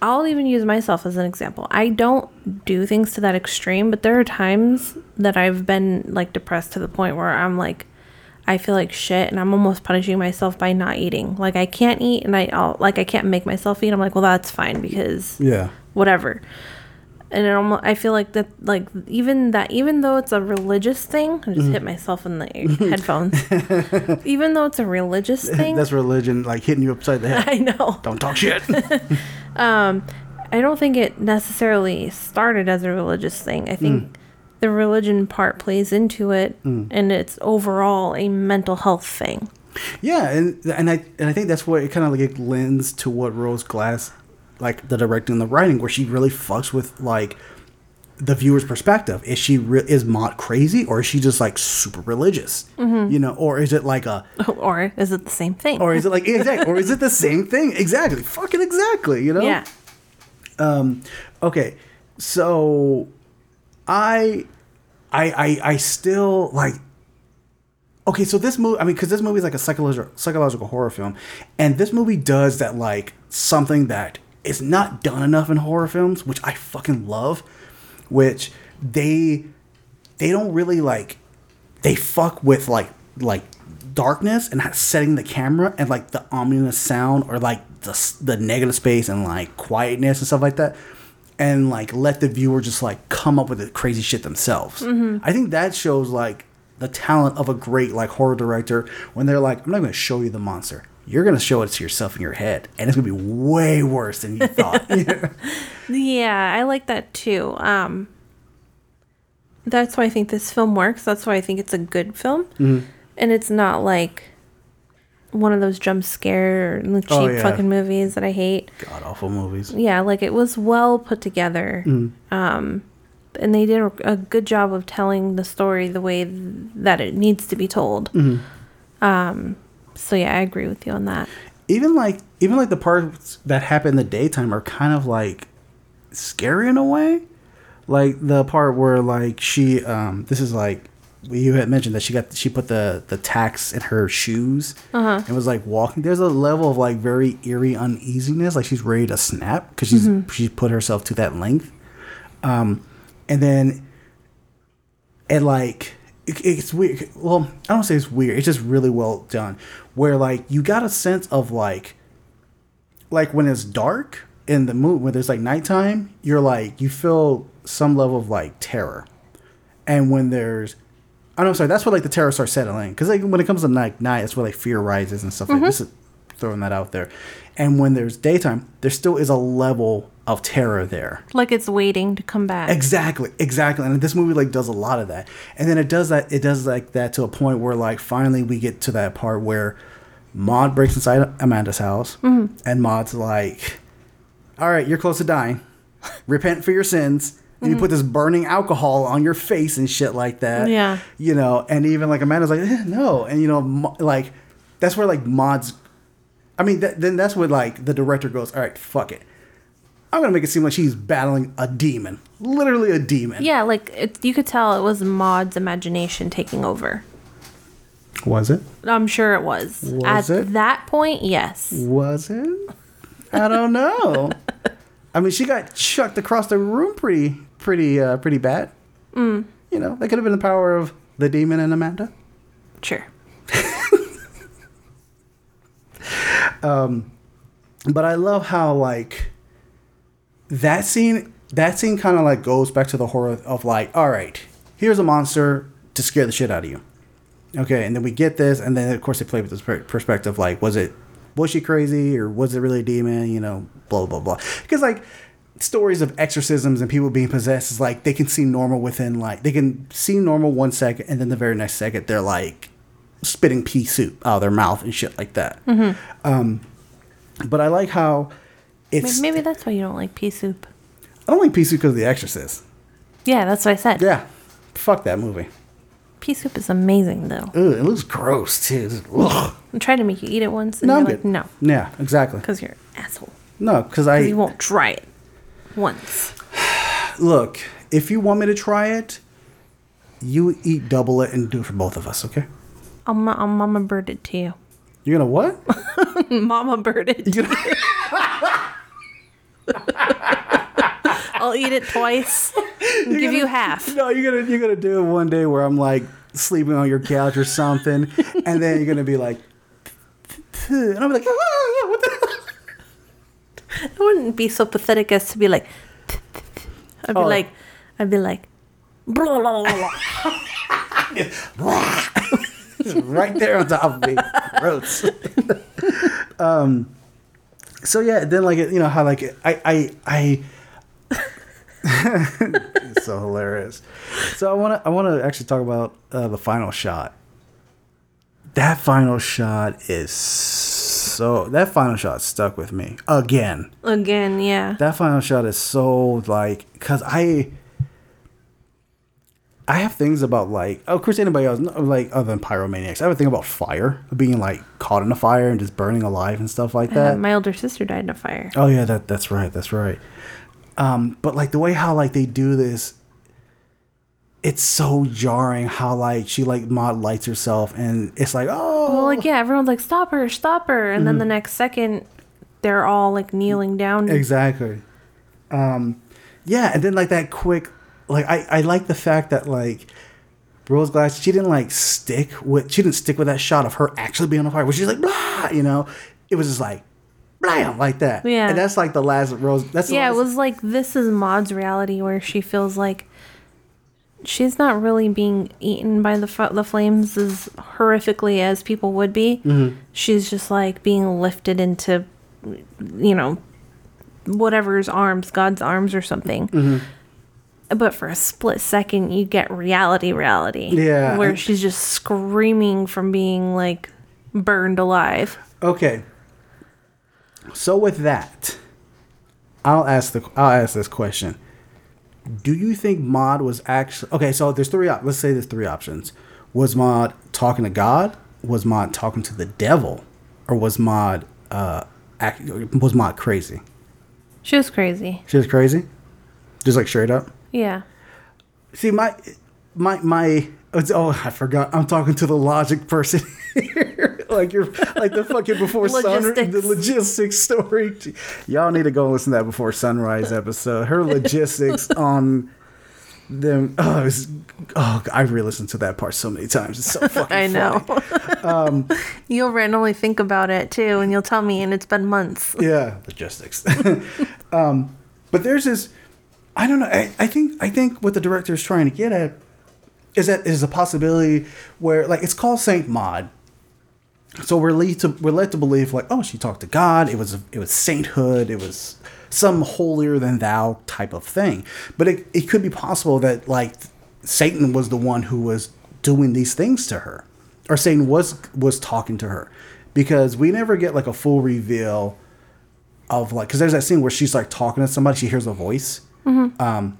I'll even use myself as an example. I don't do things to that extreme, but there are times that I've been like depressed to the point where I'm like, I feel like shit, and I'm almost punishing myself by not eating. Like I can't eat, and I I'll, like I can't make myself eat. I'm like, well, that's fine because yeah. whatever. And it almost, I feel like that, like even that, even though it's a religious thing, I just mm-hmm. hit myself in the headphones. even though it's a religious thing, That's religion, like hitting you upside the head. I know. Don't talk shit. um, I don't think it necessarily started as a religious thing. I think mm. the religion part plays into it, mm. and it's overall a mental health thing. yeah, and and I and I think that's what it kind of like lends to what Rose Glass, like the directing and the writing, where she really fucks with like the viewer's perspective. Is she re- is Maud crazy, or is she just like super religious? You know, or is it like a or is it the same thing? or is it like exactly or is it the same thing exactly fucking exactly you know yeah. Um. okay so i i i, I still like okay so this movie i mean because this movie is like a psychological psychological horror film and this movie does that like something that is not done enough in horror films which i fucking love which they they don't really like they fuck with like like darkness and setting the camera and like the ominous sound or like the the negative space and like quietness and stuff like that and like let the viewer just like come up with the crazy shit themselves. Mm-hmm. I think that shows like the talent of a great like horror director when they're like I'm not going to show you the monster. You're going to show it to yourself in your head and it's going to be way worse than you thought. Yeah. I like that too. Um, that's why I think this film works. That's why I think it's a good film, Mm-hmm. and it's not like one of those jump scare cheap Oh, yeah. fucking movies that I hate. God awful movies. Yeah, like it was well put together, Mm-hmm. um, and they did a, a good job of telling the story the way that it needs to be told. Mm-hmm. Um, so yeah, I agree with you on that. even like even like the parts that happen in the daytime are kind of like scary in a way. Like the part where like she um this is like you had mentioned that she got she put the the tacks in her shoes and was like walking. There's a level of like very eerie uneasiness like she's ready to snap because she's she's put herself to that length. Um and then and like it, it's weird well i don't say it's weird it's just really well done where like you got a sense of like like when it's dark in the mood when there's like nighttime you're like you feel some level of like terror and when there's I don't know, sorry, that's where like the terror starts settling because like when it comes to night, night, that's where like fear rises and stuff like mm-hmm. this. Is throwing that out there, and when there's daytime, there still is a level of terror there. Like it's waiting to come back. Exactly, exactly. And this movie like does a lot of that. And then it does that it does like that to a point where like finally we get to that part where Maud breaks inside Amanda's house and Maud's like, All right, you're close to dying. Repent for your sins. And you put this burning alcohol on your face and shit like that. Yeah. You know, and even like Amanda's like, eh, no. And you know, like that's where like Maud's I mean, then that's where like the director goes, all right, fuck it. I'm gonna make it seem like she's battling a demon, literally a demon. Yeah, like it, you could tell it was Maud's imagination taking over. Was it? I'm sure it was. Was At it? that point, yes. Was it? I don't know. I mean, she got chucked across the room pretty, pretty, uh, pretty bad. Mm. You know, that could have been the power of the demon and Amanda. Sure. Um, but I love how like that scene. That scene kind of like goes back to the horror of like, all right, here's a monster to scare the shit out of you. Okay, and then we get this, and then of course they play with this per- perspective, like, was it was she crazy or was it really a demon? You know, blah blah blah. Because like stories of exorcisms and people being possessed is like they can seem normal within like they can seem normal one second, and then the very next second they're like spitting pea soup out of their mouth and shit like that. Um, but I like how it's. Maybe, maybe that's why you don't like pea soup. I don't like pea soup because of The Exorcist. Yeah, that's what I said. Yeah, fuck that movie. Pea soup is amazing, though. Ugh, it looks gross too. Ugh. I tried to make you eat it once, and No, you're I'm like, no, Yeah, exactly. because you're an asshole. No, because I you won't try it once. look. If you want me to try it, you eat double it and do it for both of us. Okay? I'll, ma- I'll mama bird it to you. You're gonna what? mama bird it. Gonna- I'll eat it twice. give you half. no, you're gonna you're gonna do it one day where I'm like sleeping on your couch or something, and then you're gonna be like, and I'm like, "Ah, what the hell?" I wouldn't be so pathetic as to be like. I'd be Oh. like, I'd be like, blah, blah, blah, blah. right there on top of me. Gross. um, so yeah, then like you know how like I I I. it's so hilarious. So I want to I want to actually talk about uh, the final shot. That final shot is so that final shot stuck with me again. Again, yeah. That final shot is so like because I I have things about like of course anybody else like other than pyromaniacs I have a thing about fire being like caught in a fire and just burning alive and stuff like Uh, that. my older sister died in a fire. oh yeah, that that's right, that's right. Um, but like the way how like they do this, it's so jarring how like she like Maud lights herself and it's like oh Well, like, yeah, everyone's like, stop her, stop her. And then Mm-hmm. the next second, they're all like kneeling down. Exactly. Um, yeah, and then like that quick, like I, I like the fact that like Rose Glass, she didn't like stick with, she didn't stick with that shot of her actually being on fire, where she's like blah, you know, it was just like blam like that. Yeah. and that's like the last Rose. That's Yeah, it was like this is Maud's reality where she feels like she's not really being eaten by the f- the flames as horrifically as people would be. Mm-hmm. She's just like being lifted into, you know, whatever's arms, God's arms or something. Mm-hmm. But for a split second, you get reality, reality. Yeah, where she's just screaming from being like burned alive. Okay. So with that, I'll ask the I'll ask this question. Do you think Maud was actually okay? So there's three. op- Let's say there's three options. Was Maud talking to God? Was Maud talking to the devil? Or was Maud uh act, was mod crazy? She was crazy. She was crazy, just like straight up. Yeah. See my my my. Oh, I forgot. I'm talking to the logic person here. like you're like the fucking before sun Logistics. the logistics story. Y'all need to go listen to that before sunrise episode. Her logistics on them. Oh, it's, oh, I re-listened to that part so many times. It's so fucking. I know. funny. you'll randomly think about it too, and you'll tell me, and it's been months. yeah logistics um but there's this i don't know. I, I think i think what the director is trying to get at is that there's a possibility where like it's called saint maud. So we're led to we're led to believe like oh she talked to god. It was it was sainthood. It was some holier than thou type of thing. But it, it could be possible that like satan was the one who was doing these things to her or satan was was talking to her. Because we never get like a full reveal of like because there's that scene where she's like talking to somebody. She hears a voice um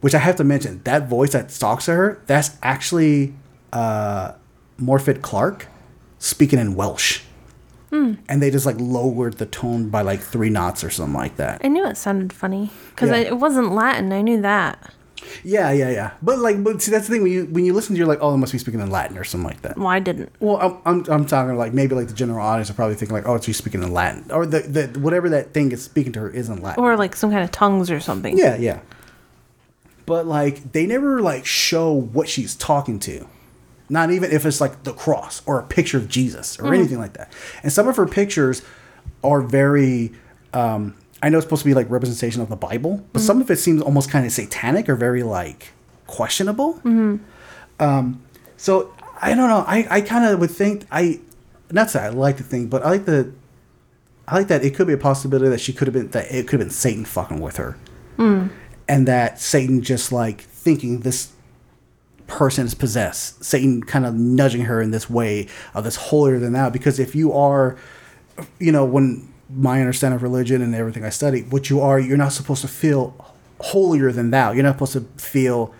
which i have to mention that voice that talks to her that's actually uh morfydd clark speaking in welsh and they just like lowered the tone by like three knots or something like that. I knew it sounded funny because Yeah. it wasn't Latin. I knew that. Yeah, yeah, yeah. But like, but see, that's the thing when you when you listen to, you're like, oh, they must be speaking in Latin or something like that. Well, I didn't. Well, I'm, I'm, I'm talking like maybe like the general audience are probably thinking like, oh, she's speaking in Latin, or the, the whatever that thing is speaking to her is in Latin. Or like some kind of tongues or something. yeah, yeah. But like, they never like show what she's talking to, not even if it's like the cross or a picture of Jesus or anything like that. And some of her pictures are very. Um, I know it's supposed to be like representation of the Bible, but some of it seems almost kind of satanic or very like questionable. Mm-hmm. Um, so I don't know. I, I kind of would think I, not that I like to think, but I like the, I like that it could be a possibility that she could have been that it could have been Satan fucking with her, mm. and that Satan just like thinking this person is possessed. Satan kind of nudging her in this way of this holier than thou. Because if you are, you know, when my understanding of religion and everything I study, what you are, you're not supposed to feel holier than thou. You're not supposed to feel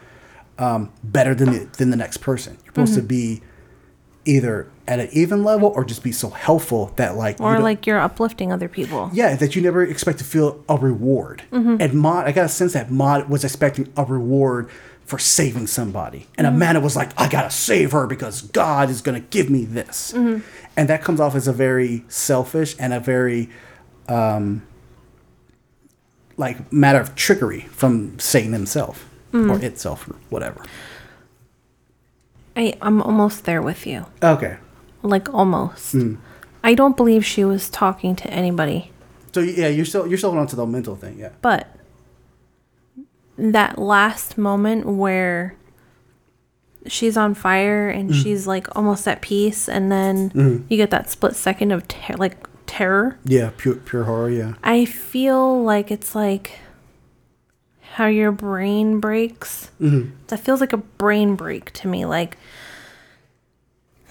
um, better than the, than the next person. You're supposed to mm-hmm. be either at an even level or just be so helpful that like Or don't- like you're uplifting other people. yeah that you never expect to feel a reward. Mm-hmm. And Maud, I got a sense that Maud was expecting a reward for saving somebody, and Amanda mm-hmm. was like, I gotta save her because God is gonna give me this, and that comes off as a very selfish and a very um, like matter of trickery from Satan himself or itself or whatever. I, I'm almost there with you. Okay. Like almost. Hmm. I don't believe she was talking to anybody. So yeah, you're still you're still holding on to the mental thing, yeah. But that last moment where she's on fire and Mm. she's like almost at peace, and then Mm-hmm. you get that split second of ter- like terror. Yeah, pure pure horror, yeah. I feel like it's like how your brain breaks. Mm-hmm. That feels like a brain break to me. Like,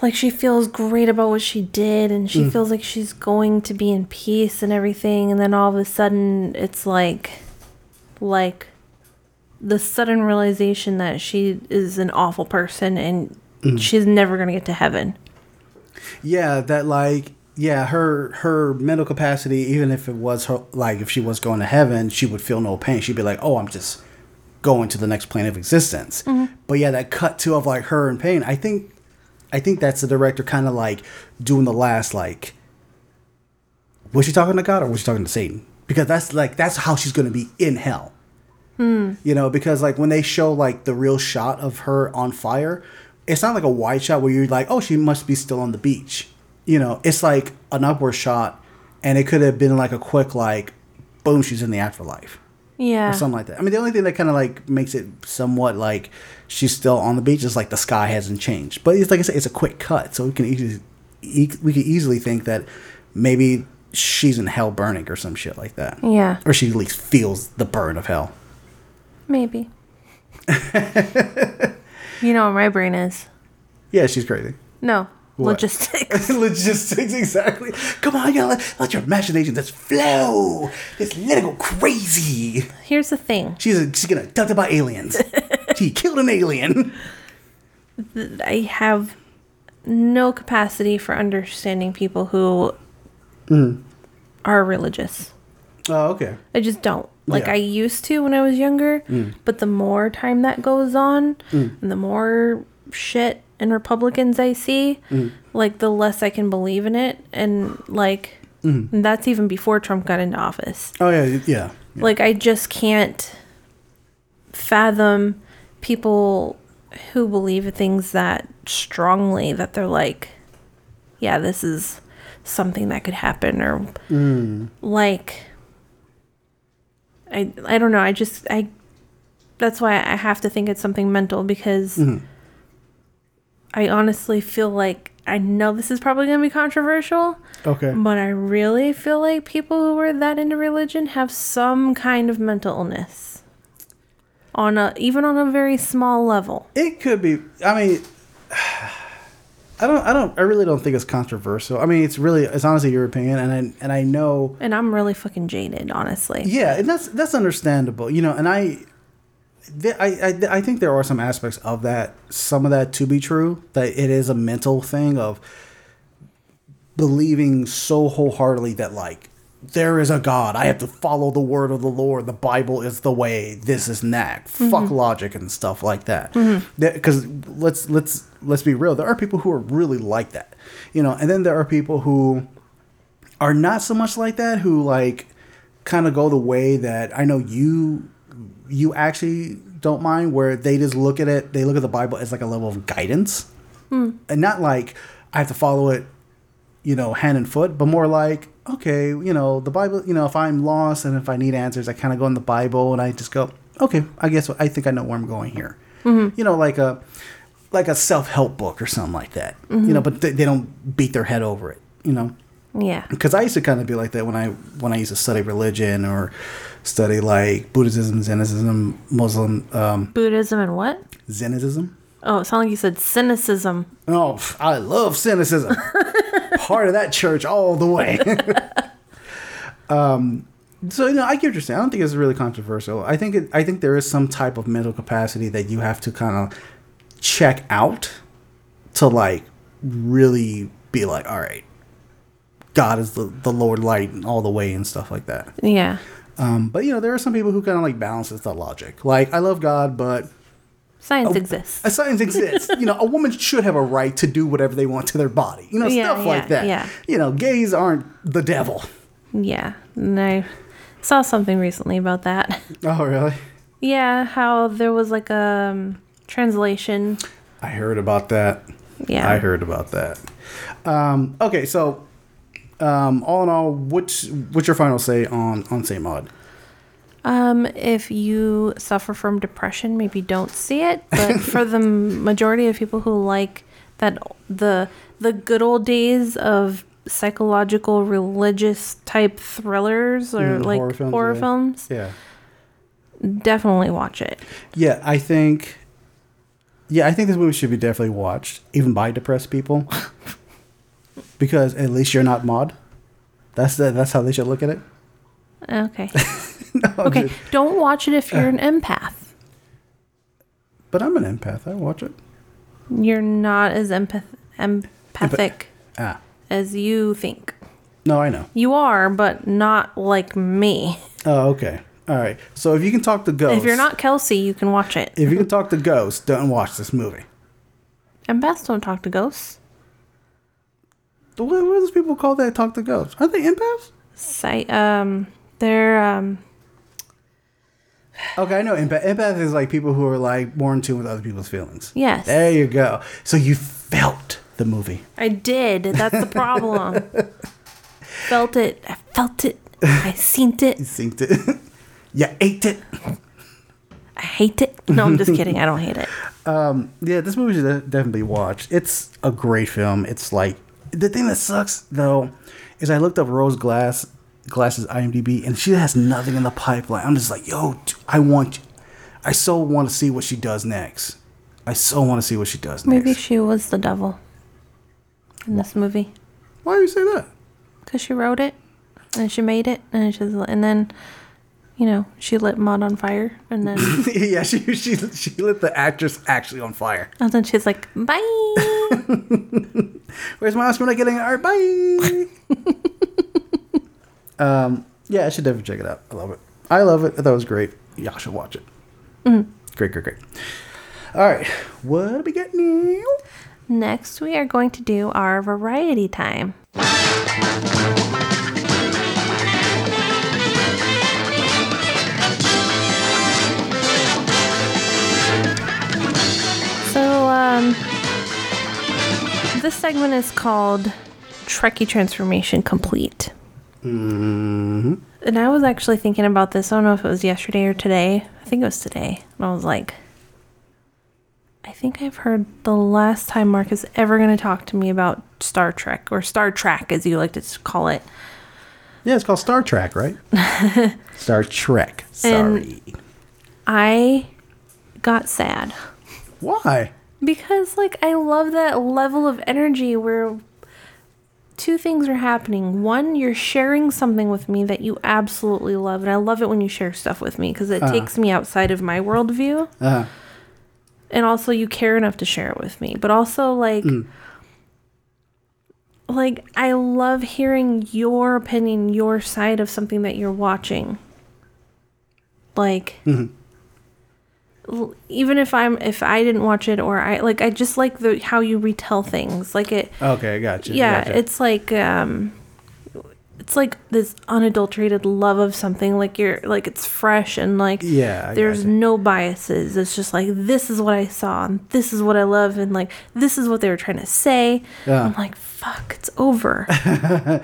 like she feels great about what she did, and she feels like she's going to be in peace and everything, and then all of a sudden, it's like, like, the sudden realization that she is an awful person and mm. she's never gonna get to heaven. Yeah, that like yeah, her her mental capacity, even if it was her like if she was going to heaven, she would feel no pain. She'd be like, "Oh, I'm just going to the next plane of existence." Mm-hmm. But yeah, that cut to of like her in pain. I think, I think that's the director kind of like doing the last like, was she talking to God or was she talking to Satan? Because that's like that's how she's gonna be in hell. Hmm. You know, because like when they show like the real shot of her on fire, it's not like a wide shot where you're like, oh, she must be still on the beach. You know, it's like an upward shot, and it could have been like a quick like, boom, she's in the afterlife Yeah. or something like that. I mean, the only thing that kind of like makes it somewhat like she's still on the beach is like the sky hasn't changed. But it's like I said, it's a quick cut, so we can easily we could easily think that maybe she's in hell burning or some shit like that. Yeah. Or she at least feels the burn of hell. Maybe. you know what my brain is? Yeah, she's crazy. No. What? Logistics. Logistics, exactly. Come on, gotta let, let your imagination just flow. Just let it go crazy. Here's the thing. She's, she's gonna abducted by aliens. she killed an alien. I have no capacity for understanding people who Mm-hmm. are religious. Oh, okay. I just don't. Like Yeah. I used to when I was younger, mm. but the more time that goes on, mm. and the more shit and Republicans I see, mm. like the less I can believe in it, and like and that's even before Trump got into office. Oh yeah, yeah. Like I just can't fathom people who believe things that strongly that they're like, yeah, this is something that could happen or like I I don't know, I just I that's why I have to think it's something mental because mm-hmm. I honestly feel like I know this is probably going to be controversial, Okay. but I really feel like people who are that into religion have some kind of mental illness. On a even on a very small level. It could be. I mean, I don't. I don't. I really don't think it's controversial. I mean, it's really. It's honestly your opinion, and I and I know. And I'm really fucking jaded, honestly. Yeah, and that's that's understandable. You know, and I. th- I, I, I think there are some aspects of that, some of that to be true, that it is a mental thing of believing so wholeheartedly that like there is a God. I have to follow the word of the Lord. The Bible is the way. This is that. Fuck mm-hmm. logic and stuff like that. Because let's let's let's be real. There are people who are really like that, you know. And then there are people who are not so much like that. Who like kind of go the way that I know you you actually don't mind, where they just look at it. They look at the Bible as like a level of guidance, mm. and not like I have to follow it you know, hand and foot, but more like, okay, you know, the Bible, you know, if I'm lost and if I need answers, I kind of go in the Bible and I just go, okay, I guess I think I know where I'm going here. You know, like a like a self help book or something like that. You know, but they, they don't beat their head over it. You know, Yeah. because I used to kind of be like that when I when I used to study religion or study like Buddhism, Zenism, Muslim, um, Buddhism and what? Zenism. Oh, it sounded like you said cynicism. Oh, I love cynicism. Part of that church all the way. um, so you know, I get what you're saying. I don't think it's really controversial. I think it, I think there is some type of mental capacity that you have to kind of check out to like really be like, all right, God is the the Lord light all the way and stuff like that. Yeah. Um, but you know, there are some people who kind of like balances the logic. Like, I love God, but Science Oh, exists. a science exists. you know, a woman should have a right to do whatever they want to their body. You know, Yeah, stuff like yeah, that. yeah. You know, gays aren't the devil. Yeah. And I saw something recently about that. Oh, really? Yeah, how there was like a um, translation. I heard about that. Yeah. I heard about that. Um, okay, so um, all in all, what's what's your final say on on Saint Maud? Um, if you suffer from depression, maybe don't see it. But for the majority of people who like that, the the good old days of psychological, religious type thrillers or Mm, like horror horror films, films, yeah. Yeah. definitely watch it. Yeah, I think. Yeah, I think this movie should be definitely watched, even by depressed people, because at least you're not Maud. That's the, that's how they should look at it. Okay. I'm Okay. just- Don't watch it if you're an empath. but I'm an empath. I watch it. You're not as empath empathic Ah, as you think. no, I know. You are, but not like me. Oh, okay. All right. So if you can talk to ghosts, If you're not Kelsey, you can watch it. if you can talk to ghosts, don't watch this movie. Empaths don't talk to ghosts. What, what do those people call that? Talk to ghosts? Aren't they empaths? Sight. Um, they're um. Okay, I know empath. Empath is like people who are like more in tune with other people's feelings. Yes. There you go. So you felt the movie. I did. That's the problem. felt it. I felt it. I seen it. You synced it. you ate it. I hate it. No, I'm just kidding. I don't hate it. Um, yeah, this movie should definitely be watched. It's a great film. It's like the thing that sucks though is I looked up Rose Glass Glass's IMDb and she has nothing in the pipeline. I'm just like, yo, I want, I so want to see what she does next. I so want to see what she does next. Maybe she was the devil in this movie Why do you say that? because she wrote it and she made it and she's and then you know she lit Maud on fire and then yeah, she she she lit the actress actually on fire. and then she's like bye. Where's my Oscar? Not getting art. Bye. um, yeah, I should definitely check it out. I love it. I love it. I thought it was great. Y'all should watch it. Great, great, great. All right, what do we got now? Next, we are going to do our variety time. So, um, this segment is called Trekkie Transformation Complete. Mm-hmm. And I was actually thinking about this. I don't know if it was yesterday or today. I think it was today. And I was like, I think I've heard the last time Mark is ever going to talk to me about Star Trek or Star Trek, as you like to call it. Yeah, it's called Star Trek, right? Star Trek. Sorry. I got sad Why? because, like, I love that level of energy where two things are happening. One, you're sharing something with me that you absolutely love, and I love it when you share stuff with me because it uh-huh. takes me outside of my worldview. Uh, and also you care enough to share it with me but also like mm. like I love hearing your opinion, your side of something that you're watching. Like l- even if I'm if I didn't watch it or I like I just like the how you retell things. Like it Okay, I got you. yeah, gotcha. it's like um it's like this unadulterated love of something like you're like it's fresh and like Yeah, I there's gotcha. no biases it's just like this is what i saw and this is what i love and like this is what they were trying to say Yeah. i'm like fuck it's over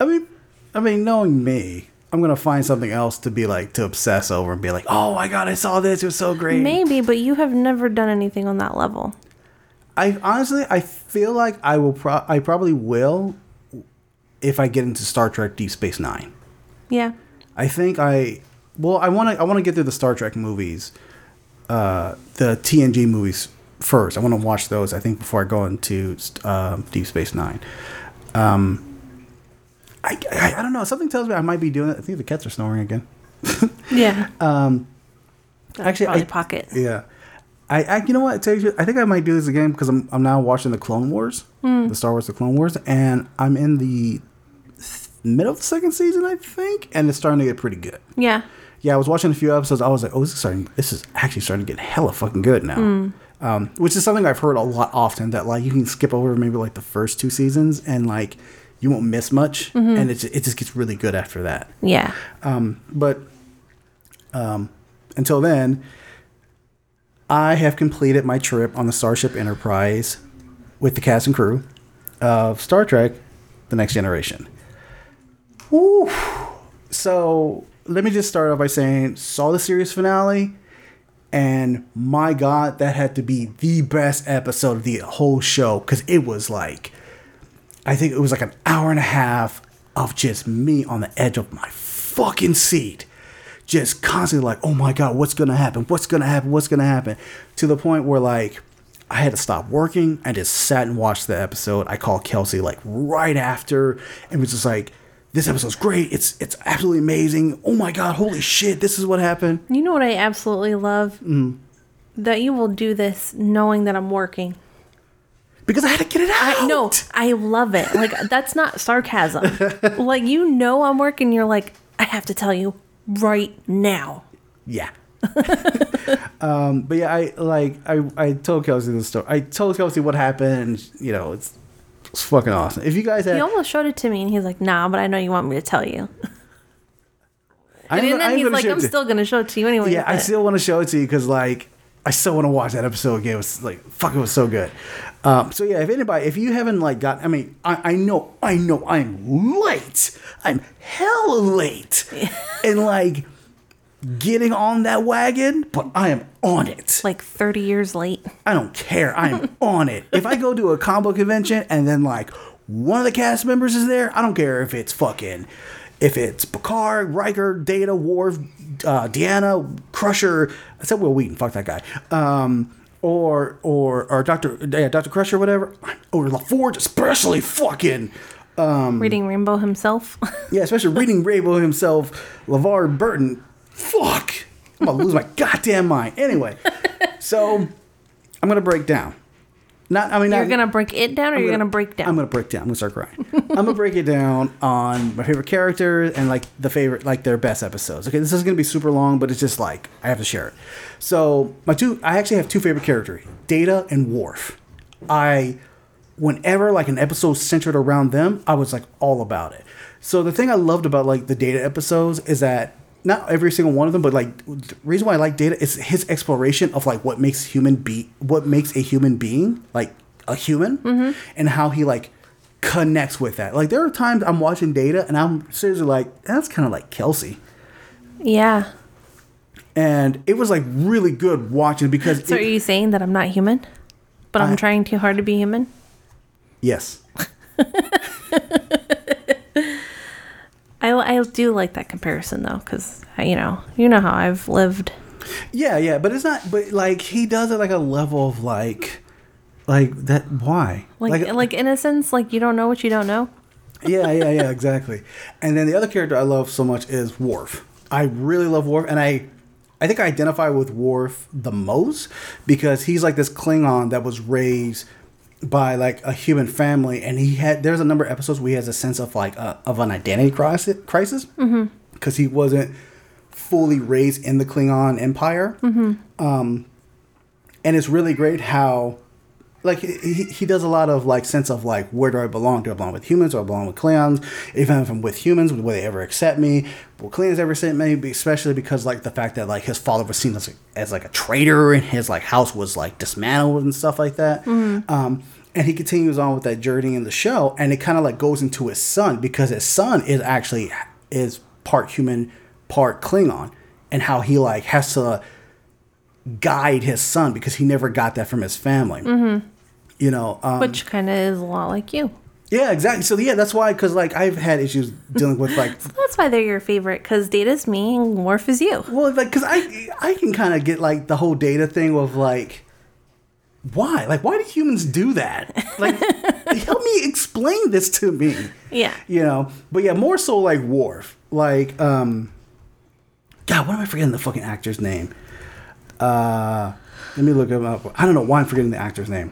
I mean, I mean, knowing me, I'm gonna find something else to be like to obsess over and be like, oh my god, I saw this. It was so great. maybe but you have never done anything on that level I honestly, I feel like I will. Pro- I probably will if I get into Star Trek Deep Space Nine. yeah I think I. Well, I want to. I want to get through the Star Trek movies, uh, the TNG movies first. I want to watch those. I think before I go into um, Deep Space Nine. Um, I, I I don't know. Something tells me I might be doing it. I think the cats are snoring again. yeah Um, actually, I, pocket yeah. I, I you know what? I tell you, I think I might do this again because I'm I'm now watching the Clone Wars, the Star Wars, the Clone Wars, and I'm in the th- middle of the second season, I think, and it's starting to get pretty good. yeah Yeah, I was watching a few episodes. I was like, oh, this is starting. This is actually starting to get hella fucking good now. Um, which is something I've heard a lot often that like you can skip over maybe like the first two seasons and like you won't miss much, and it it just gets really good after that. yeah Um, but um, until then, I have completed my trip on the Starship Enterprise with the cast and crew of Star Trek: The Next Generation. Woo. So let me just start off by saying, saw the series finale, and my God, that had to be the best episode of the whole show because it was like I think it was like an hour and a half of just me on the edge of my fucking seat. Just constantly like, oh my God, what's gonna happen? What's gonna happen? What's gonna happen? To the point where like I had to stop working. I just sat and watched the episode. I called Kelsey like right after and was just like, this episode's great. It's it's absolutely amazing. Oh my God, holy shit, this is what happened. you know what i absolutely love Mm. that you will do this knowing that i'm working Because I had to get it out. I no, I love it. Like that's not sarcasm. like you know I'm working, you're like, I have to tell you right now. Yeah. um, but yeah, I like I, I told Kelsey the story. I told Kelsey what happened. And, you know, it's it's fucking awesome. If you guys have, He almost showed it to me and he's like, nah, but I know you want me to tell you. I And then he's like, I'm still gonna show it to you anyway. Yeah, I still want to show it to you because like I still want to watch that episode again. It was like fuck, it was so good. Um, so yeah, if anybody, if you haven't like got, I mean, I, I know, I know, I'm late. I'm hell late, and like getting on that wagon, but I am on it. like 30 years late. I don't care. I am on it. If I go to a combo convention and then like one of the cast members is there, I don't care if it's fucking if it's Picard, Riker, Data, Worf, uh, Deanna, Crusher. I said Wil Wheaton. Fuck that guy. Um, or or or Doctor yeah, Doctor Crusher, whatever. Or LaForge, especially fucking. Um, Reading Rainbow himself. Yeah, especially reading Rainbow himself, LeVar Burton. Fuck. I'm gonna lose my goddamn mind. Anyway, so I'm gonna break down. Not, I mean, you're not, gonna break it down or I'm you're gonna break down? I'm gonna break down. I'm gonna start crying. I'm gonna break it down on my favorite characters and like the favorite, like their best episodes. Okay, this is gonna be super long, but it's just like I have to share it. So my two, I actually have two favorite characters: Data and Worf. I, whenever like an episode centered around them, I was like all about it. So the thing I loved about like the Data episodes is that not every single one of them, but like the reason why I like Data is his exploration of like what makes human be what makes a human being like a human mm-hmm. and how he like connects with that. Like there are times I'm watching Data and I'm seriously like that's kind of like Kelsey. yeah. And it was like really good watching because So it- are you saying that I'm not human? But I'm trying too hard to be human? yes. I, I do like that comparison though, because you know you know how I've lived. Yeah, yeah, but it's not. But like he does it like a level of like, like that. Why? Like like, innocence, like you don't know what you don't know. yeah, yeah, yeah, exactly. And then the other character I love so much is Worf. I really love Worf, and I, I think I identify with Worf the most because he's like this Klingon that was raised by like a human family, and he had there's a number of episodes where he has a sense of like uh, of an identity crisis crisis because he wasn't fully raised in the Klingon Empire. Um, and it's really great how like he, he does a lot of like sense of like where do I belong? Do I belong with humans? Do I belong with Klingons? Even if I'm with humans, will they ever accept me? Will Klingons ever accept me? Especially because like the fact that like his father was seen as, as like a traitor and his like house was like dismantled and stuff like that. Um, and he continues on with that journey in the show, and it kind of like goes into his son because his son is actually is part human, part Klingon, and how he like has to guide his son because he never got that from his family. You know, um, Which kind of is a lot like you. yeah, exactly. So yeah, that's why because like I've had issues dealing with like That's why they're your favorite, because Data's me and Worf is you. well like because I I can kind of get like the whole data thing of like why like why do humans do that like help me explain this to me Yeah. you know but yeah more so like Worf like um God what am I forgetting the fucking actor's name uh let me look him up I don't know why I'm forgetting the actor's name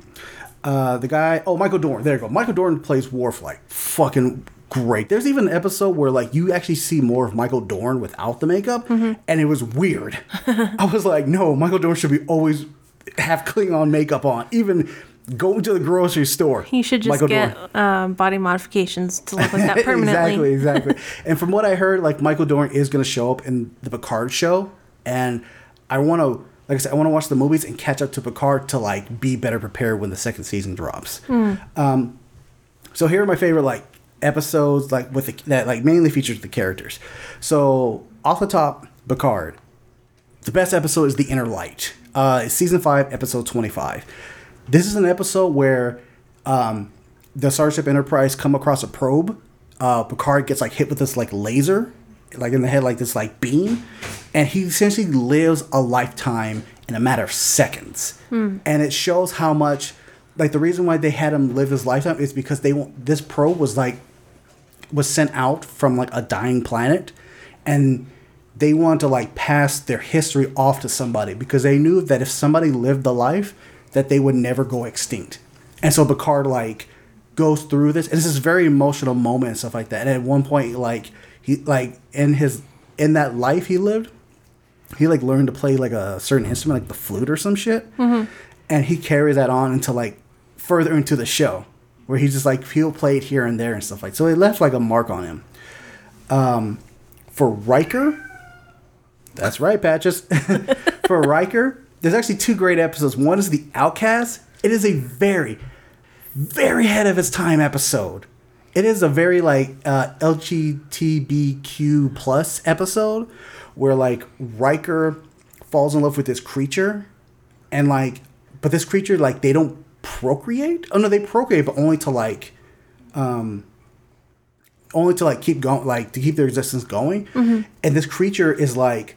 uh the guy oh Michael Dorn. There you go. Michael Dorn plays Worf like fucking great. There's even an episode where like you actually see more of Michael Dorn without the makeup and it was weird. I was like no Michael Dorn should be always have Klingon makeup on even going to the grocery store. He should just Michael get um, body modifications to look like that permanently. exactly, exactly. and from what I heard, like Michael Dorn is going to show up in the Picard show, and I want to, like I said, I want to watch the movies and catch up to Picard to like be better prepared when the second season drops. Um, so here are my favorite like episodes, like with the, that like mainly features the characters. So off the top, Picard. The best episode is The Inner Light. Uh, it's season five, episode twenty-five. This is an episode where um, the Starship Enterprise come across a probe. Uh, Picard gets like hit with this like laser, like in the head, like this like beam, and he essentially lives a lifetime in a matter of seconds. Hmm. And it shows how much, like the reason why they had him live his lifetime is because they want this probe was like was sent out from like a dying planet and they wanted to like pass their history off to somebody because they knew that if somebody lived the life that they would never go extinct. And so picard like goes through this and this very emotional moment and stuff like that. And at one point like he like in his in that life he lived he like learned to play like a certain instrument like the flute or some shit. And he carries that on into like further into the show where he's just like he'll play it here and there and stuff like so it left like a mark on him. Um for Riker that's right patches. For Riker there's actually two great episodes. One is the outcast. It is a very very ahead of its time episode it is a very like uh, LGBTQ plus episode where like Riker falls in love with this creature and like but this creature like they don't procreate? Oh no they procreate but only to like um only to like keep going like to keep their existence going. And this creature is like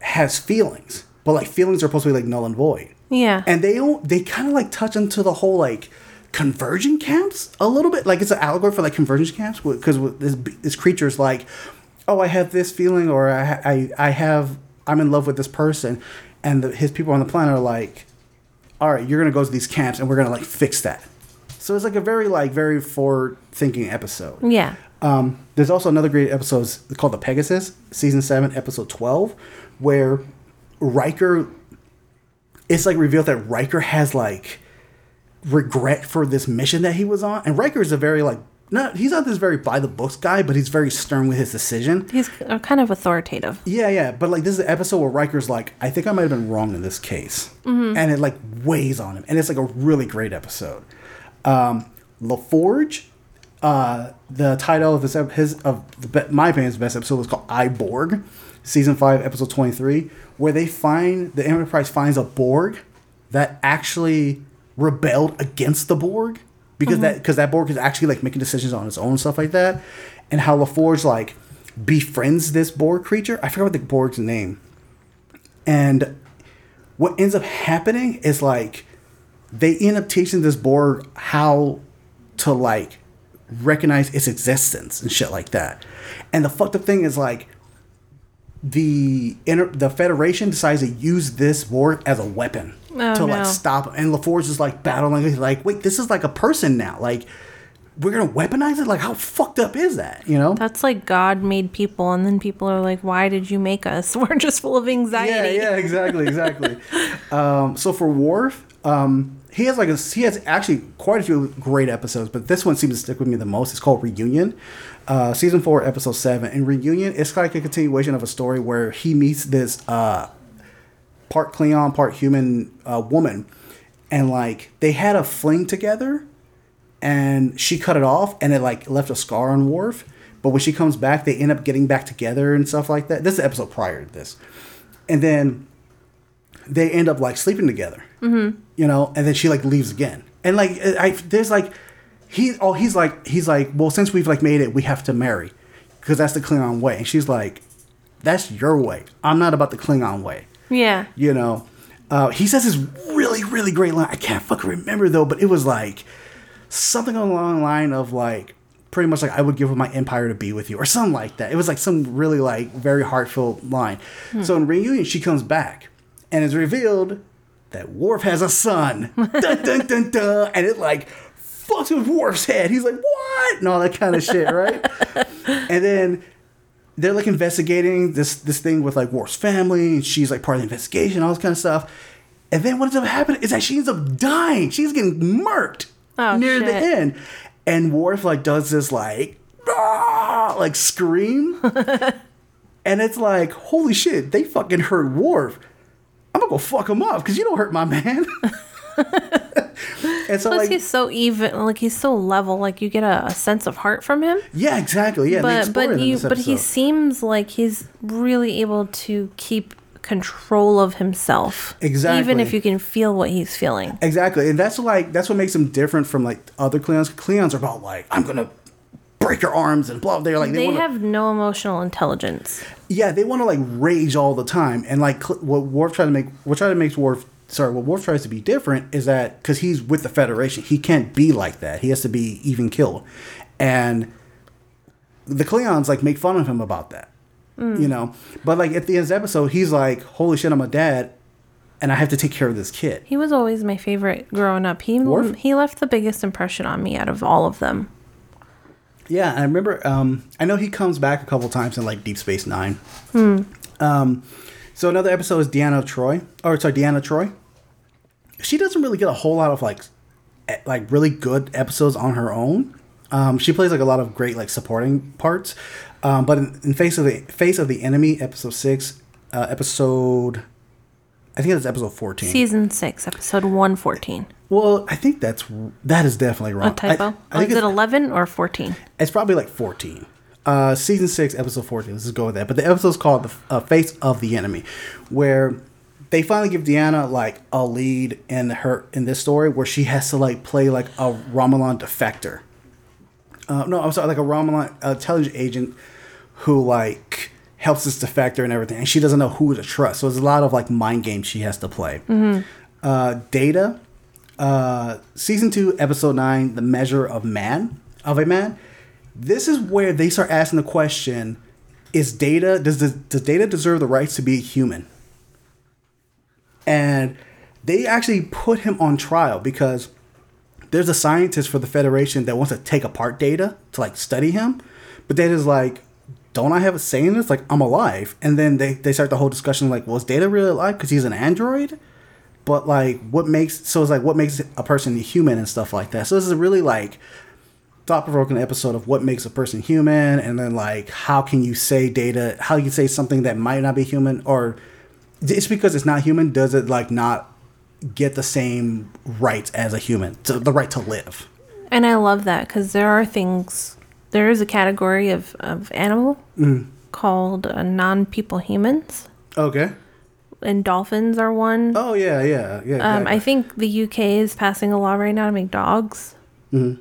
has feelings but like feelings are supposed to be like null and void. Yeah. and they don't they kind of like touch into the whole like conversion camps a little bit like it's an allegory for like conversion camps because this this creature is like oh i have this feeling or i i, I have i'm in love with this person and the, his people on the planet are like all right you're gonna go to these camps and we're gonna like fix that so it's like a very like very forward thinking episode yeah. um, there's also another great episode called The Pegasus, season seven, episode twelve, where Riker. It's like revealed that Riker has like regret for this mission that he was on, and Riker is a very like no, he's not this very by the books guy, but he's very stern with his decision. He's kind of authoritative. Yeah, yeah, but like this is an episode where Riker's like, I think I might have been wrong in this case, and it like weighs on him, and it's like a really great episode. Um, LaForge, uh, the title of this ep- his of the my opinion's best episode was called I Borg, season five, episode twenty three, where they find the Enterprise finds a Borg that actually rebelled against the Borg because mm-hmm. that because that Borg is actually like making decisions on its own and stuff like that, and how LaForge like befriends this Borg creature. I forgot what the Borg's name, and what ends up happening is like they end up teaching this Borg how to like recognize its existence and shit like that. And the fucked up thing is like the inter- the Federation decides to use this Borg as a weapon Oh, to like stop him. And LaForge is like battling. He's like, wait, this is like a person now. Like, we're gonna weaponize it. Like, how fucked up is that? You know? That's like God made people, and then people are like, "Why did you make us? We're just full of anxiety. Yeah, yeah, exactly, exactly. um, so for Worf, um, he has like a, he has actually quite a few great episodes, but this one seems to stick with me the most. It's called Reunion, uh, season four, episode seven. And Reunion, it's like a continuation of a story where he meets this uh, part Klingon, part human uh, woman, and like they had a fling together, and she cut it off, and it like left a scar on Worf. But when she comes back, they end up getting back together and stuff like that. This is the episode prior to this, and then they end up like sleeping together. Mm-hmm. You know, and then she like leaves again, and like I there's like he oh he's like he's like well since we've like made it we have to marry because that's the Klingon way, and she's like that's your way. I'm not about the Klingon way Yeah. you know. Uh, he says this really, really great line. I can't fucking remember though, but it was like something along the line of like pretty much like I would give up my empire to be with you or something like that. It was like some really like very heartfelt line. So in reunion, she comes back and it's revealed that Worf has a son. dun, dun, dun, dun, and it like fucks with Worf's head. He's like, what? And all that kind of shit, right? and then they're like investigating this this thing with like Worf's family, and she's like part of the investigation, all this kind of stuff. And then what ends up happening is that she ends up dying. She's getting murked Oh, near the end. And Worf like does this like "Ah!" like scream. and it's like, holy shit, they fucking hurt Worf. I'm gonna go fuck him up because you don't hurt my man. and so Plus, like he's so even, like he's so level. Like you get a, a sense of heart from him. yeah, exactly. Yeah, but but you but he seems like he's really able to keep control of himself. Exactly. Even if you can feel what he's feeling. Exactly, and that's like that's what makes him different from like other Klingons. Klingons are about like I'm gonna break your arms and blah. They're like they, They wanna, have no emotional intelligence. yeah, they want to like rage all the time. And like what Worf try to make, what try to make Worf, sorry, what Worf tries to be different is that because he's with the Federation, he can't be like that. He has to be even killed, and the Klingons like make fun of him about that, you know. But like at the end of the episode, he's like, "Holy shit, I'm a dad." And I have to take care of this kid. He was always my favorite growing up. He Worf? he left the biggest impression on me out of all of them. Yeah, I remember. Um, I know he comes back a couple times in like Deep Space Nine. Hmm. Um, so another episode is Deanna Troy, or sorry, Deanna Troy. She doesn't really get a whole lot of like, like really good episodes on her own. Um, she plays like a lot of great like supporting parts. Um, but in, in face of the face of the enemy, episode six, uh, episode, I think that's episode fourteen. Season six, episode one fourteen. well, I think that's that is definitely wrong. A typo. I, I Oh, think is it eleven or fourteen? It's probably like 14. Uh, season 6, episode 14. Let's just go with that. But the episode's called The uh, Face of the Enemy, where they finally give Deanna like a lead in her in this story where she has to like play like a Romulan defector. Uh, no, I'm sorry, like a Romulan intelligence agent who like helps this defector and everything, and she doesn't know who to trust. So there's a lot of like mind games she has to play. Uh, Data, uh, season two, episode nine, the measure of man of a man. This is where they start asking the question: Is Data does the, does Data deserve the rights to be human? And they actually put him on trial because there's a scientist for the Federation that wants to take apart Data to like study him, but Data's like, "Don't I have a say in this? Like, I'm alive." And then they they start the whole discussion like, "Was Data really alive because he's an android?" But like, what makes so it's like what makes a person human and stuff like that. So this is a really like thought provoking episode of what makes a person human, and then like how can you say Data? How you say something that might not be human, or it's because it's not human. Does it like not get the same rights as a human, to, the right to live? And I love that because there are things. There is a category of of animal Mm. called uh, non-people humans, Okay. and dolphins are one. Oh yeah, yeah, yeah. Um, I think the UK is passing a law right now to make dogs Mm-hmm.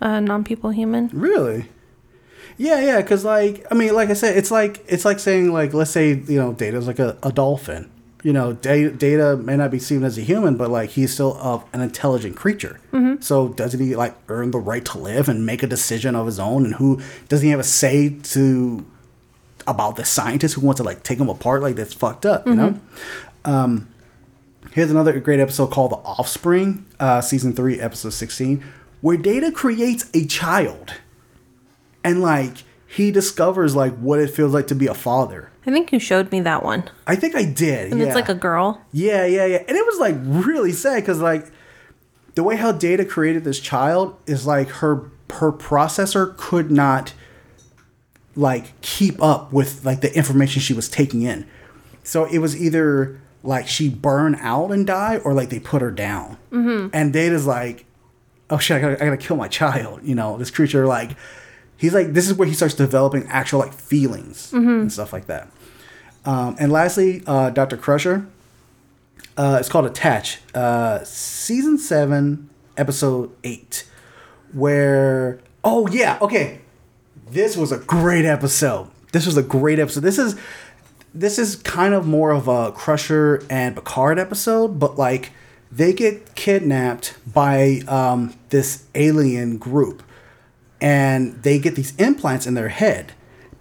uh, non-people human. Really? Yeah, yeah. Because like, I mean, like I said, it's like it's like saying like, let's say you know, Data's like a, a dolphin. You know, Data, Data may not be seen as a human, but like he's still of an intelligent creature. So doesn't he like earn the right to live and make a decision of his own? And who doesn't he have a say to about the scientist who wants to like take them apart. Like that's fucked up, you know. Um, here's another great episode called "The Offspring," uh, season three, episode sixteen, where Data creates a child, and like he discovers like what it feels like to be a father. I think you showed me that one. I think I did. And yeah. it's like a girl. Yeah, yeah, yeah. And it was like really sad because like the way how Data created this child is like her her processor could not like keep up with like the information she was taking in. So it was either like she burn out and die or like they put her down. Mm-hmm. And Data's like, oh shit, I gotta, I gotta kill my child. You know, this creature like he's like this is where he starts developing actual like feelings and stuff like that. Um, and lastly, uh, Dr. Crusher. Uh, it's called Attach, uh, season seven, episode eight, where oh yeah, okay, this was a great episode. This was a great episode. This is this is kind of more of a Crusher and Picard episode, but like they get kidnapped by um, this alien group, and they get these implants in their head.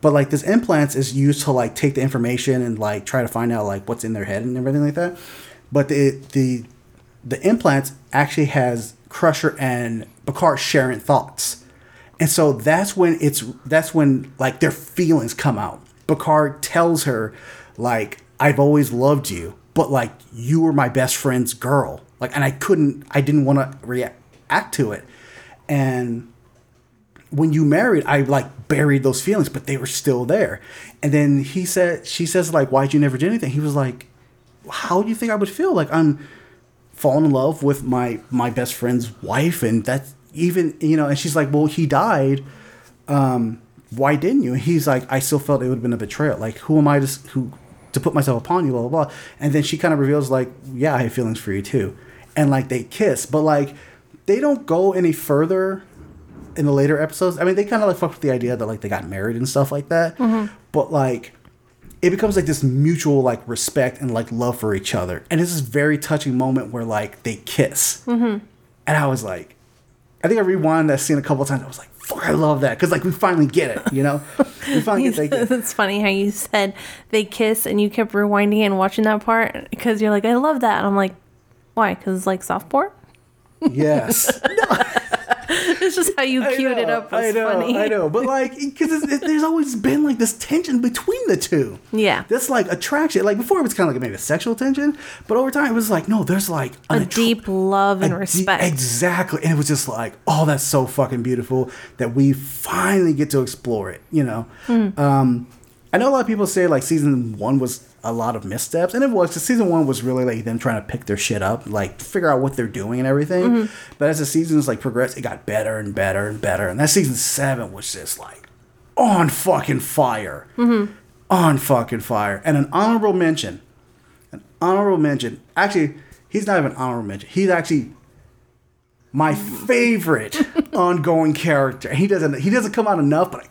But like this implants is used to like take the information and like try to find out like what's in their head and everything like that. But the the the implants actually has Crusher and Picard sharing thoughts. And so that's when it's that's when like their feelings come out. Picard tells her like I've always loved you, but like you were my best friend's girl. Like and I couldn't I didn't want to react to it. And when you married, I like buried those feelings, but they were still there. And then he said she says like why'd you never do anything? He was like how do you think I would feel? Like I'm falling in love with my my best friend's wife and that's even you know and she's like well he died um why didn't you and he's like i still felt it would have been a betrayal like who am i to who to put myself upon you blah blah blah and then she kind of reveals like yeah i have feelings for you too and like they kiss but like they don't go any further in the later episodes i mean they kind of like fuck with the idea that like they got married and stuff like that. Mm-hmm. But like it becomes like this mutual like respect and like love for each other. And it's this very touching moment where like they kiss. Mm-hmm. And i was like i think i rewound that scene a couple times. I was like fuck i love that. Because like we finally get it you know? We finally get that it's funny how you said they kiss and you kept rewinding and watching that part because you're like, I love that. And I'm like, why? Because it's like soft porn? yes It's just how you queued it up. Was I know, funny. I know, but like, because it, there's always been like this tension between the two. Yeah. this like attraction. Like before, it was kind of like maybe a sexual tension, but over time, it was like no, there's like A an attr- deep love and respect. exactly, and it was just like, oh, that's so fucking beautiful that we finally get to explore it. You know, Hmm. um, I know a lot of people say like season one was a lot of missteps, and it was. 'cause season one was really like them trying to pick their shit up, like figure out what they're doing and everything. Mm-hmm. But as the seasons like progressed, it got better and better and better. And that season seven was just like on fucking fire, Mm-hmm. on fucking fire. And an honorable mention, an honorable mention. Actually, he's not even an honorable mention. He's actually my favorite ongoing character. He doesn't he doesn't come out enough, but I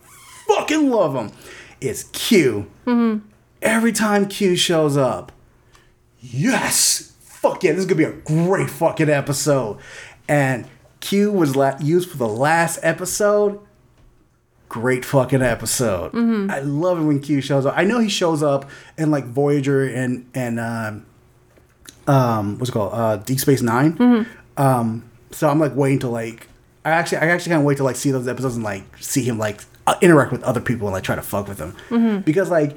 fucking love him. Is Q. Every time Q shows up, yes, fuck yeah, this is gonna be a great fucking episode. And Q was la- used for the last episode. Great fucking episode. I love it when Q shows up. I know he shows up in like Voyager and and um, um what's it called uh Deep Space 9 Um, so I'm like waiting to like I actually I actually of wait to like see those episodes and like see him like uh, interact with other people and like try to fuck with them because like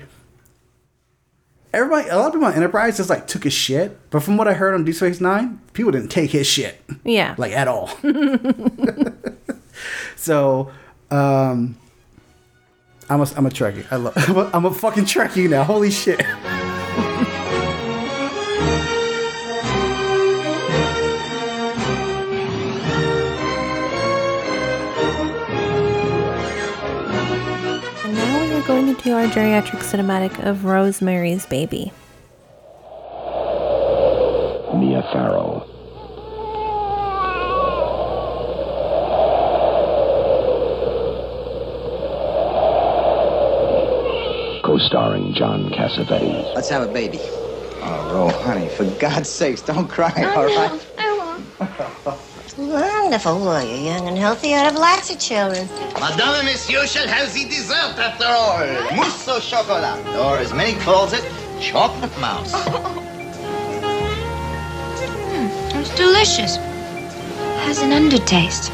everybody a lot of people on Enterprise just like took his shit, but from what I heard on Deep Space Nine, people didn't take his shit yeah. like at all. so um. I'm a, I'm a Trekkie. I love. I'm a, I'm a fucking Trekkie now. Holy shit. We're going to do our geriatric cinematic of Rosemary's Baby. Mia Farrow. Co-starring John Cassavetes. Let's have a baby. Oh, Ro, honey, for God's sakes, don't cry, all right? I won't. Wonderful, were you? Young and healthy. I'd have lots of children. Madame and monsieur shall have the dessert after all. Mousse au chocolat, or as Minnie calls it, chocolate mouse. Hmm, it's delicious. Has an undertaste.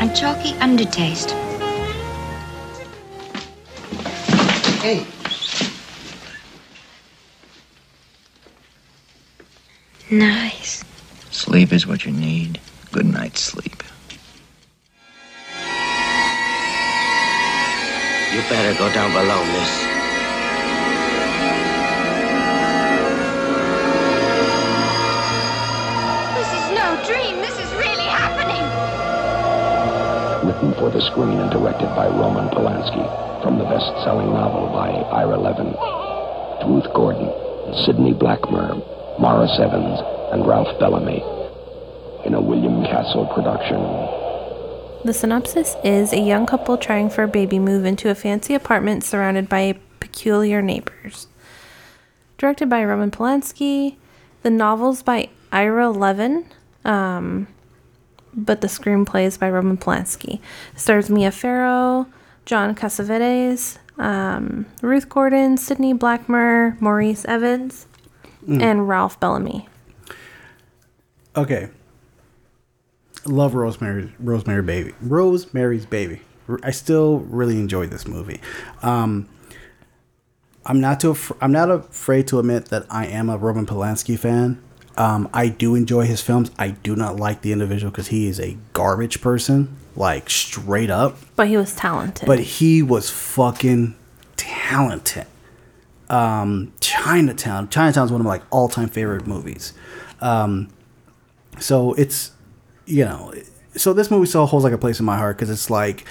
A chalky undertaste. Hey, Nice. Sleep is what you need. Good night's sleep. You better go down below, miss. This is no dream. This is really happening. Written for the screen and directed by Roman Polanski. From the best-selling novel by Ira Levin. Ruth Gordon, Sidney Blackmer, Maurice Evans, and Ralph Bellamy. In a William Castle production. The synopsis is a young couple trying for a baby move into a fancy apartment surrounded by peculiar neighbors. Directed by Roman Polanski. The novel's by Ira Levin, um, but the screenplay is by Roman Polanski. Stars Mia Farrow, John Cassavetes, um, Ruth Gordon, Sidney Blackmer, Maurice Evans, and Ralph Bellamy. Okay. Love Rosemary Rosemary Baby. Rosemary's Baby. I still really enjoyed this movie. Um, I'm not too af- I'm not afraid to admit that I am a Roman Polanski fan. Um, I do enjoy his films. I do not like the individual because he is a garbage person, like straight up. But he was talented. But he was fucking talented. Um, Chinatown. is one of my like all time favorite movies. Um, so it's you know, so this movie still holds like a place in my heart because it's like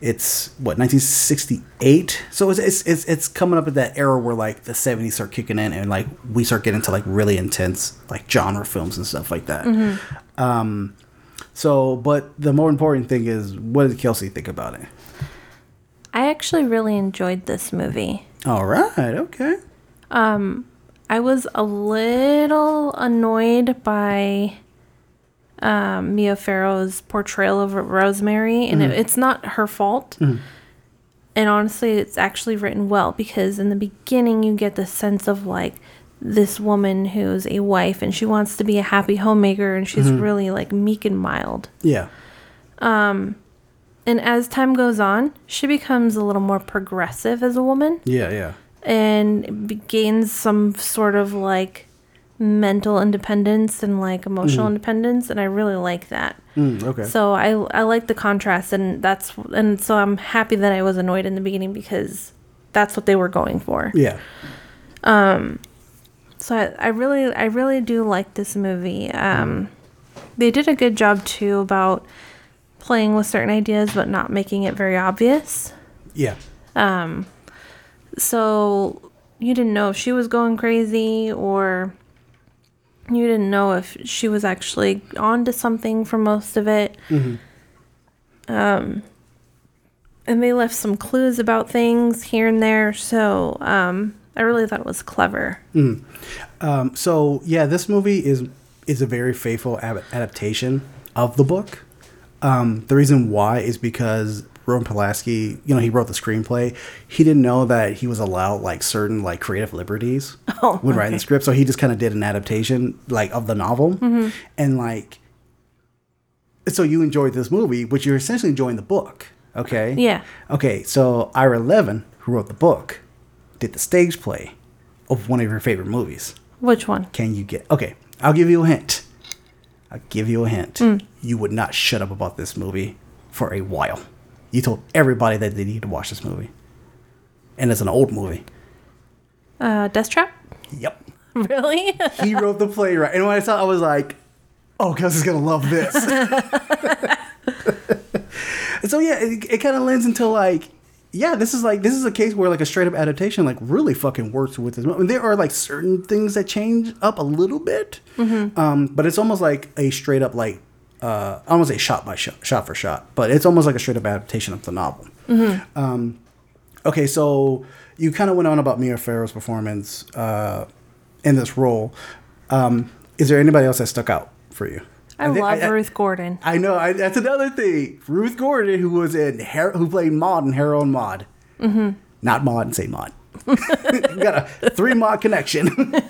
it's what 1968 so it's, it's it's it's coming up at that era where like the 70s start kicking in and like we start getting to like really intense like genre films and stuff like that. Um so but the more important thing is what did kelsey think about it? I actually really enjoyed this movie. all right okay. Um I was a little annoyed by um, Mia Farrow's portrayal of Rosemary, and it, it's not her fault. And honestly, it's actually written well because in the beginning, you get the sense of like this woman who's a wife and she wants to be a happy homemaker, and she's really like meek and mild. yeah Um, And as time goes on, she becomes a little more progressive as a woman. yeah yeah and gains some sort of like mental independence and like emotional independence and I really like that. Mm, okay So I I like the contrast and that's and so I'm happy that I was annoyed in the beginning because that's what they were going for. yeah Um So I, I really I really do like this movie. Um they did a good job too about playing with certain ideas but not making it very obvious. yeah Um so you didn't know if she was going crazy or you didn't know if she was actually onto something for most of it. Um, and they left some clues about things here and there. So um, I really thought it was clever. Um, so yeah, this movie is is a very faithful ab- adaptation of the book. Um, the reason why is because Roman Polanski, you know, he wrote the screenplay. He didn't know that he was allowed like certain like creative liberties oh, when writing the script, so he just kind of did an adaptation like of the novel, mm-hmm. and like. So you enjoyed this movie, but you're essentially enjoying the book, okay? Yeah. Okay, so Ira Levin, who wrote the book, did the stage play of one of your favorite movies. Which one? Can you get? Okay, I'll give you a hint. I'll give you a hint. Mm. You would not shut up about this movie for a while. You told everybody that they need to watch this movie, and it's an old movie. Uh, Deathtrap? Yep, Really? he wrote the playwright, and when I saw, it, I was like, "Oh, Gus is gonna love this." so yeah, it, it kind of lends into like, yeah, this is like this is a case where like a straight up adaptation like really fucking works with this. I mean, there are like certain things that change up a little bit, um, but it's almost like a straight up like uh, I don't want to say shot by shot, shot for shot, but it's almost like a straight up adaptation of the novel. Um, okay, so you kind of went on about Mia Farrow's performance uh, in this role. Um, is there anybody else that stuck out for you? I, think- love Ruth Gordon. I know. I, that's another thing. Ruth Gordon, who was in Har- who played Maud in Harold and Maude, hmm not Maud and Saint Maud. got a three Maud connection.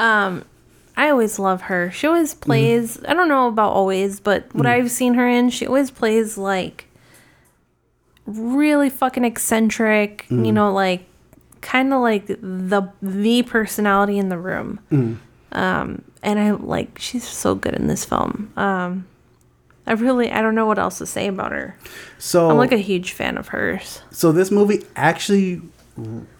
Um, I always love her. She always plays. I don't know about always, but what Mm. I've seen her in, she always plays like really fucking eccentric. You Mm. know, like kind of like the the personality in the room. Mm. Um, and I like she's so good in this film. Um, I really I don't know what else to say about her. So I'm like a huge fan of hers. So this movie actually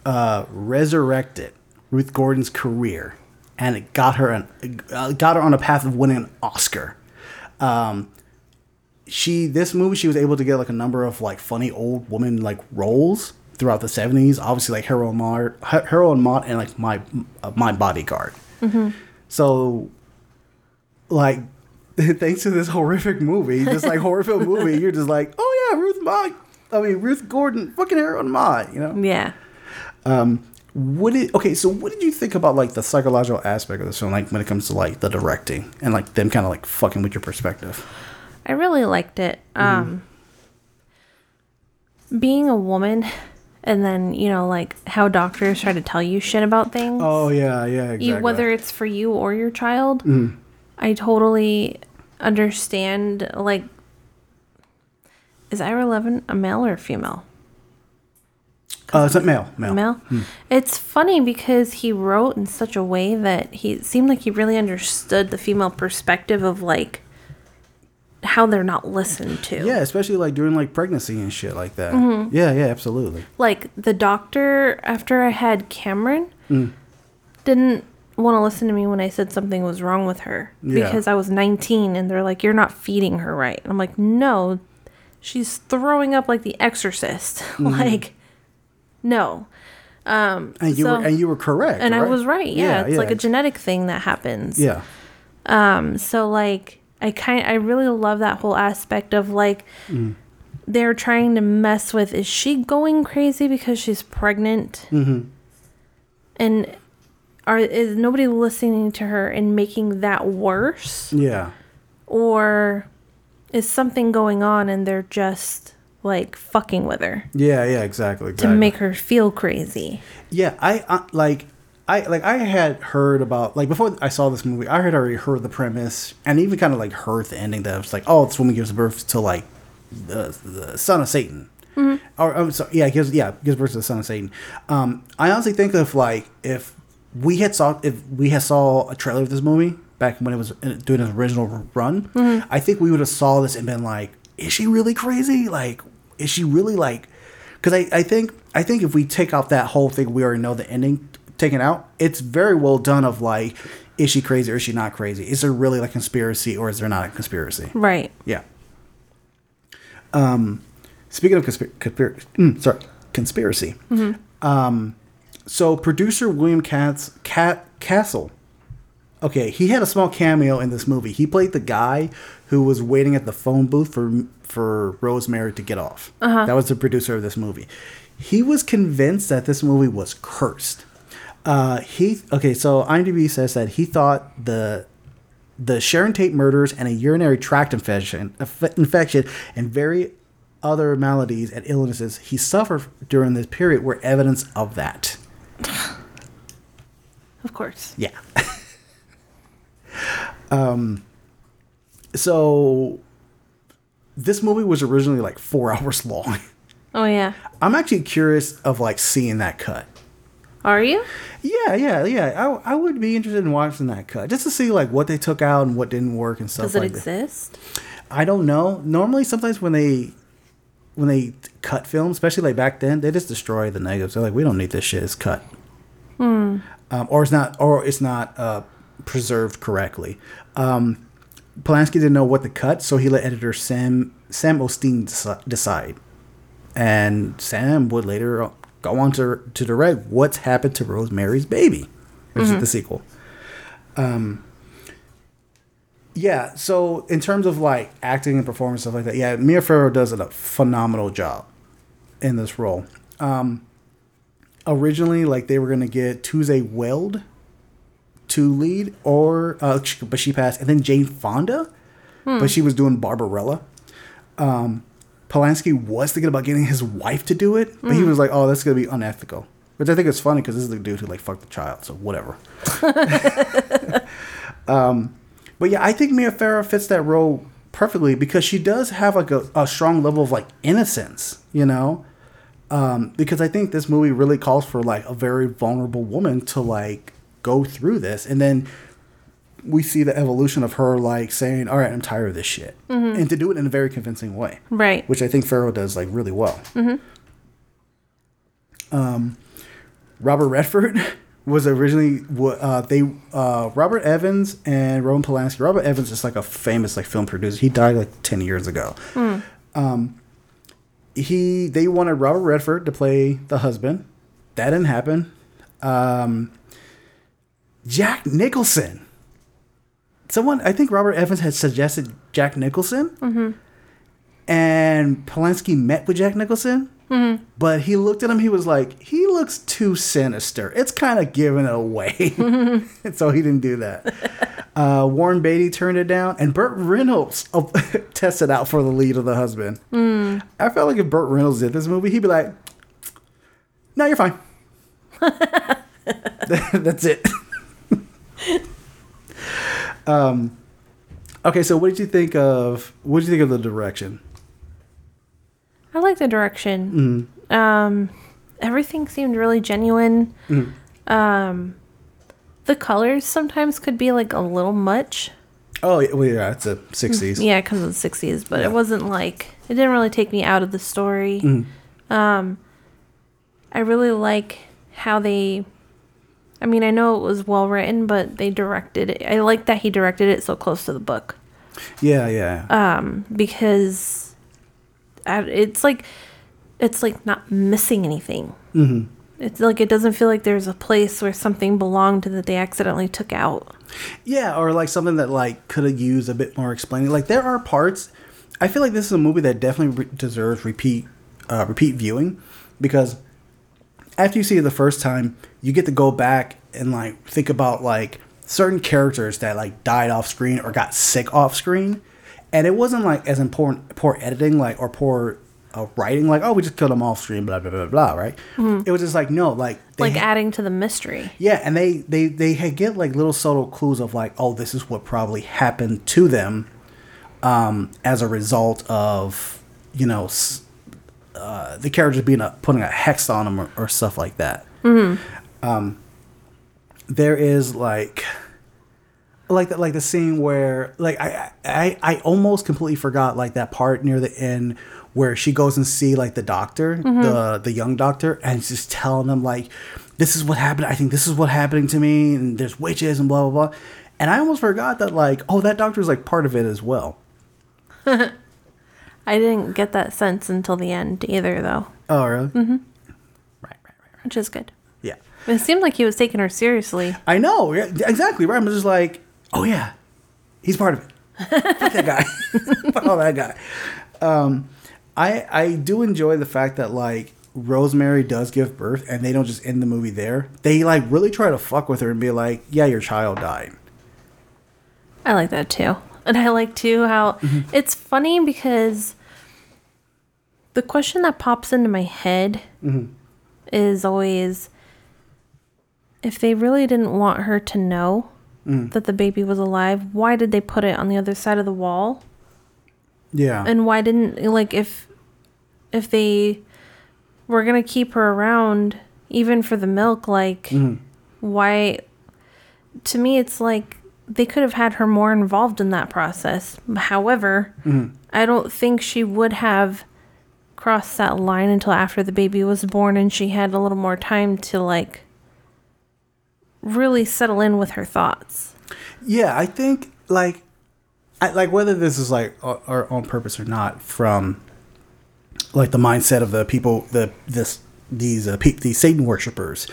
uh, resurrected Ruth Gordon's career, and it got her an, uh, got her on a path of winning an Oscar. Um, she this movie she was able to get like a number of like funny old woman like roles throughout the seventies. Obviously like Harold Mart, Harold Mott, and like my uh, my bodyguard. Mm-hmm. So, like, thanks to this horrific movie, this like horror film movie, you're just like, oh yeah, Ruth Mott. I mean, Ruth Gordon, fucking Harold Mott. You know. Yeah. Um, what did okay? So, what did you think about like the psychological aspect of this film, like when it comes to like the directing and like them kind of like fucking with your perspective? I really liked it. Mm-hmm. Um, being a woman, and then you know, like how doctors try to tell you shit about things. Oh yeah, yeah, exactly. you, whether it's for you or your child. Mhm. I totally understand. Like, is Ira Levin a male or a female? Uh, it's not male, male, Male. Hmm. It's funny because he wrote in such a way that he seemed like he really understood the female perspective of like how they're not listened to. Yeah, especially like during like pregnancy and shit like that. Mhm. Yeah, yeah, absolutely. Like the doctor after I had Cameron Mm. didn't want to listen to me when I said something was wrong with her Yeah. because I was 19 and they're like you're not feeding her right. And I'm like no, she's throwing up like the exorcist. Mhm. like no. Um And you so- were and you were correct. and I was right. Yeah, it's yeah. like a genetic thing that happens. Yeah. Um. So like, I kind, I really love that whole aspect of like, Mm. they're trying to mess with is she going crazy because she's pregnant, Mm-hmm. and are is nobody listening to her and making that worse, Yeah. or is something going on and they're just like fucking with her Yeah, yeah, exactly. to make her feel crazy. Yeah, I, I like I like I had heard about like before I saw this movie, I had already heard the premise and even kind of like heard the ending that was like, oh, this woman gives birth to like the, the son of Satan. Mhm. Or I'm sorry, yeah, gives yeah gives birth to the son of Satan. Um, I honestly think if like if we had saw if we had saw a trailer of this movie back when it was uh, doing its original run, Mhm. I think we would have saw this and been like, is she really crazy? Like, is she really like? Because I, I think I think if we take out that whole thing, we already know the ending taken out. It's very well done. Of like, is she crazy or is she not crazy? Is there really like conspiracy or is there not a conspiracy? Right. Yeah. Um, speaking of conspir- conspir- mm, sorry, conspiracy. Mhm. Um, so producer William Katz, Cat Castle. Okay, he had a small cameo in this movie. He played the guy who was waiting at the phone booth for for Rosemary to get off. Uh-huh. That was the producer of this movie. He was convinced that this movie was cursed. Uh, he okay, so IMDb says that he thought the the Sharon Tate murders and a urinary tract infection, infection, and very other maladies and illnesses he suffered during this period were evidence of that. Of course. Yeah. um. So, this movie was originally like four hours long. Oh yeah. I'm actually curious of like seeing that cut. Are you? Yeah, yeah, yeah. I, I would be interested in watching that cut just to see like what they took out and what didn't work and stuff Does it like that. exist? I don't know. Normally, sometimes when they when they cut film, especially like back then, they just destroy the negatives. They're like, we don't need this shit. It's cut, Hmm. um, or it's not, or it's not uh, preserved correctly. Um, Polanski didn't know what to cut, so he let editor Sam Sam O'Steen deci- decide, and Sam would later go on to to direct What's Happened to Rosemary's Baby, which Mhm. is the sequel. Um, yeah, so in terms of like acting and performance stuff like that, yeah, Mia Farrow does a phenomenal job in this role. Um, originally, like they were gonna get Tuesday Weld to lead, or uh, but she passed, and then Jane Fonda, but she was doing Barbarella. Um, Polanski was thinking about getting his wife to do it, but he was like, "Oh, that's gonna be unethical." Which I think is funny because this is the dude who like fucked the child, so whatever. um, but yeah, I think Mia Farrow fits that role perfectly because she does have like a, a strong level of like innocence, you know. Um, because I think this movie really calls for like a very vulnerable woman to like go through this, and then we see the evolution of her like saying, "All right, I'm tired of this shit," Mhm. and to do it in a very convincing way, Right. Which I think Farrow does like really well. hmm Um, Robert Redford was originally uh, they uh, Robert Evans and Roman Polanski. Robert Evans is like a famous like film producer. He died like ten years ago. Hmm. Um, he they wanted Robert Redford to play the husband. That didn't happen. Um, Jack Nicholson. Someone I think Robert Evans had suggested Jack Nicholson, hmm and Polanski met with Jack Nicholson. hmm But he looked at him. He was like, he looks too sinister. It's kind of giving it away. and so he didn't do that. Uh, Warren Beatty turned it down, and Burt Reynolds uh, tested out for the lead of the husband. Mm. I felt like if Burt Reynolds did this movie, he'd be like, "No, you're fine." That's it. um, okay, so what did you think of? What did you think of the direction? I like the direction. Um, everything seemed really genuine. Mhm. Um, the colors sometimes could be like a little much. Oh, yeah, well, yeah, it's a '60s. Yeah, because of the sixties, but Yeah. it wasn't like it didn't really take me out of the story. Mhm. Um, I really like how they. I mean, I know it was well written, but they directed it. I like that he directed it so close to the book. Yeah, yeah. Um, because it's like it's like not missing anything. hmm It's like it doesn't feel like there's a place where something belonged that they accidentally took out. Yeah, or like something that like could have used a bit more explaining. Like there are parts. I feel like this is a movie that definitely re- deserves repeat uh, repeat viewing because after you see it the first time, you get to go back and like think about like certain characters that like died off screen or got sick off screen, and it wasn't like as important poor editing like or poor uh, writing like oh we just killed them off screen blah blah blah blah right. Mhm. It was just like no like they Like adding to the mystery. yeah, and they they they had get like little subtle clues of like, oh, this is what probably happened to them, um, as a result of you know, s- uh, the characters being a, putting a hex on them or, or stuff like that. Mhm. Um, there is like, like the, like the scene where like I, I I almost completely forgot like that part near the end where she goes and see like the doctor, Mhm. the the young doctor, and she's just telling them like, this is what happened. I think this is what happening to me, and there's witches and blah blah blah. And I almost forgot that like, oh, that doctor's like part of it as well. I didn't get that sense until the end either, though. Oh, really? Mm-hmm. Right, right, right. Which is good. It seemed like he was taking her seriously. I know, yeah, exactly right. I'm just like, oh yeah, he's part of it. Fuck that guy. Fuck all that guy. Um, I I do enjoy the fact that like Rosemary does give birth, and they don't just end the movie there. They like really try to fuck with her and be like, yeah, your child died. I like that too. And I like too how Mm-hmm. it's funny because the question that pops into my head Mhm. is always if they really didn't want her to know Mhm. that the baby was alive, why did they put it on the other side of the wall? Yeah. And why didn't like if if they were gonna keep her around even for the milk, like Mhm. why to me it's like they could have had her more involved in that process. However, Mhm. I don't think she would have crossed that line until after the baby was born and she had a little more time to like really settle in with her thoughts. Yeah, I think like, I, like whether this is like or, or on purpose or not, from like the mindset of the people, the this these uh, pe- these Satan worshippers.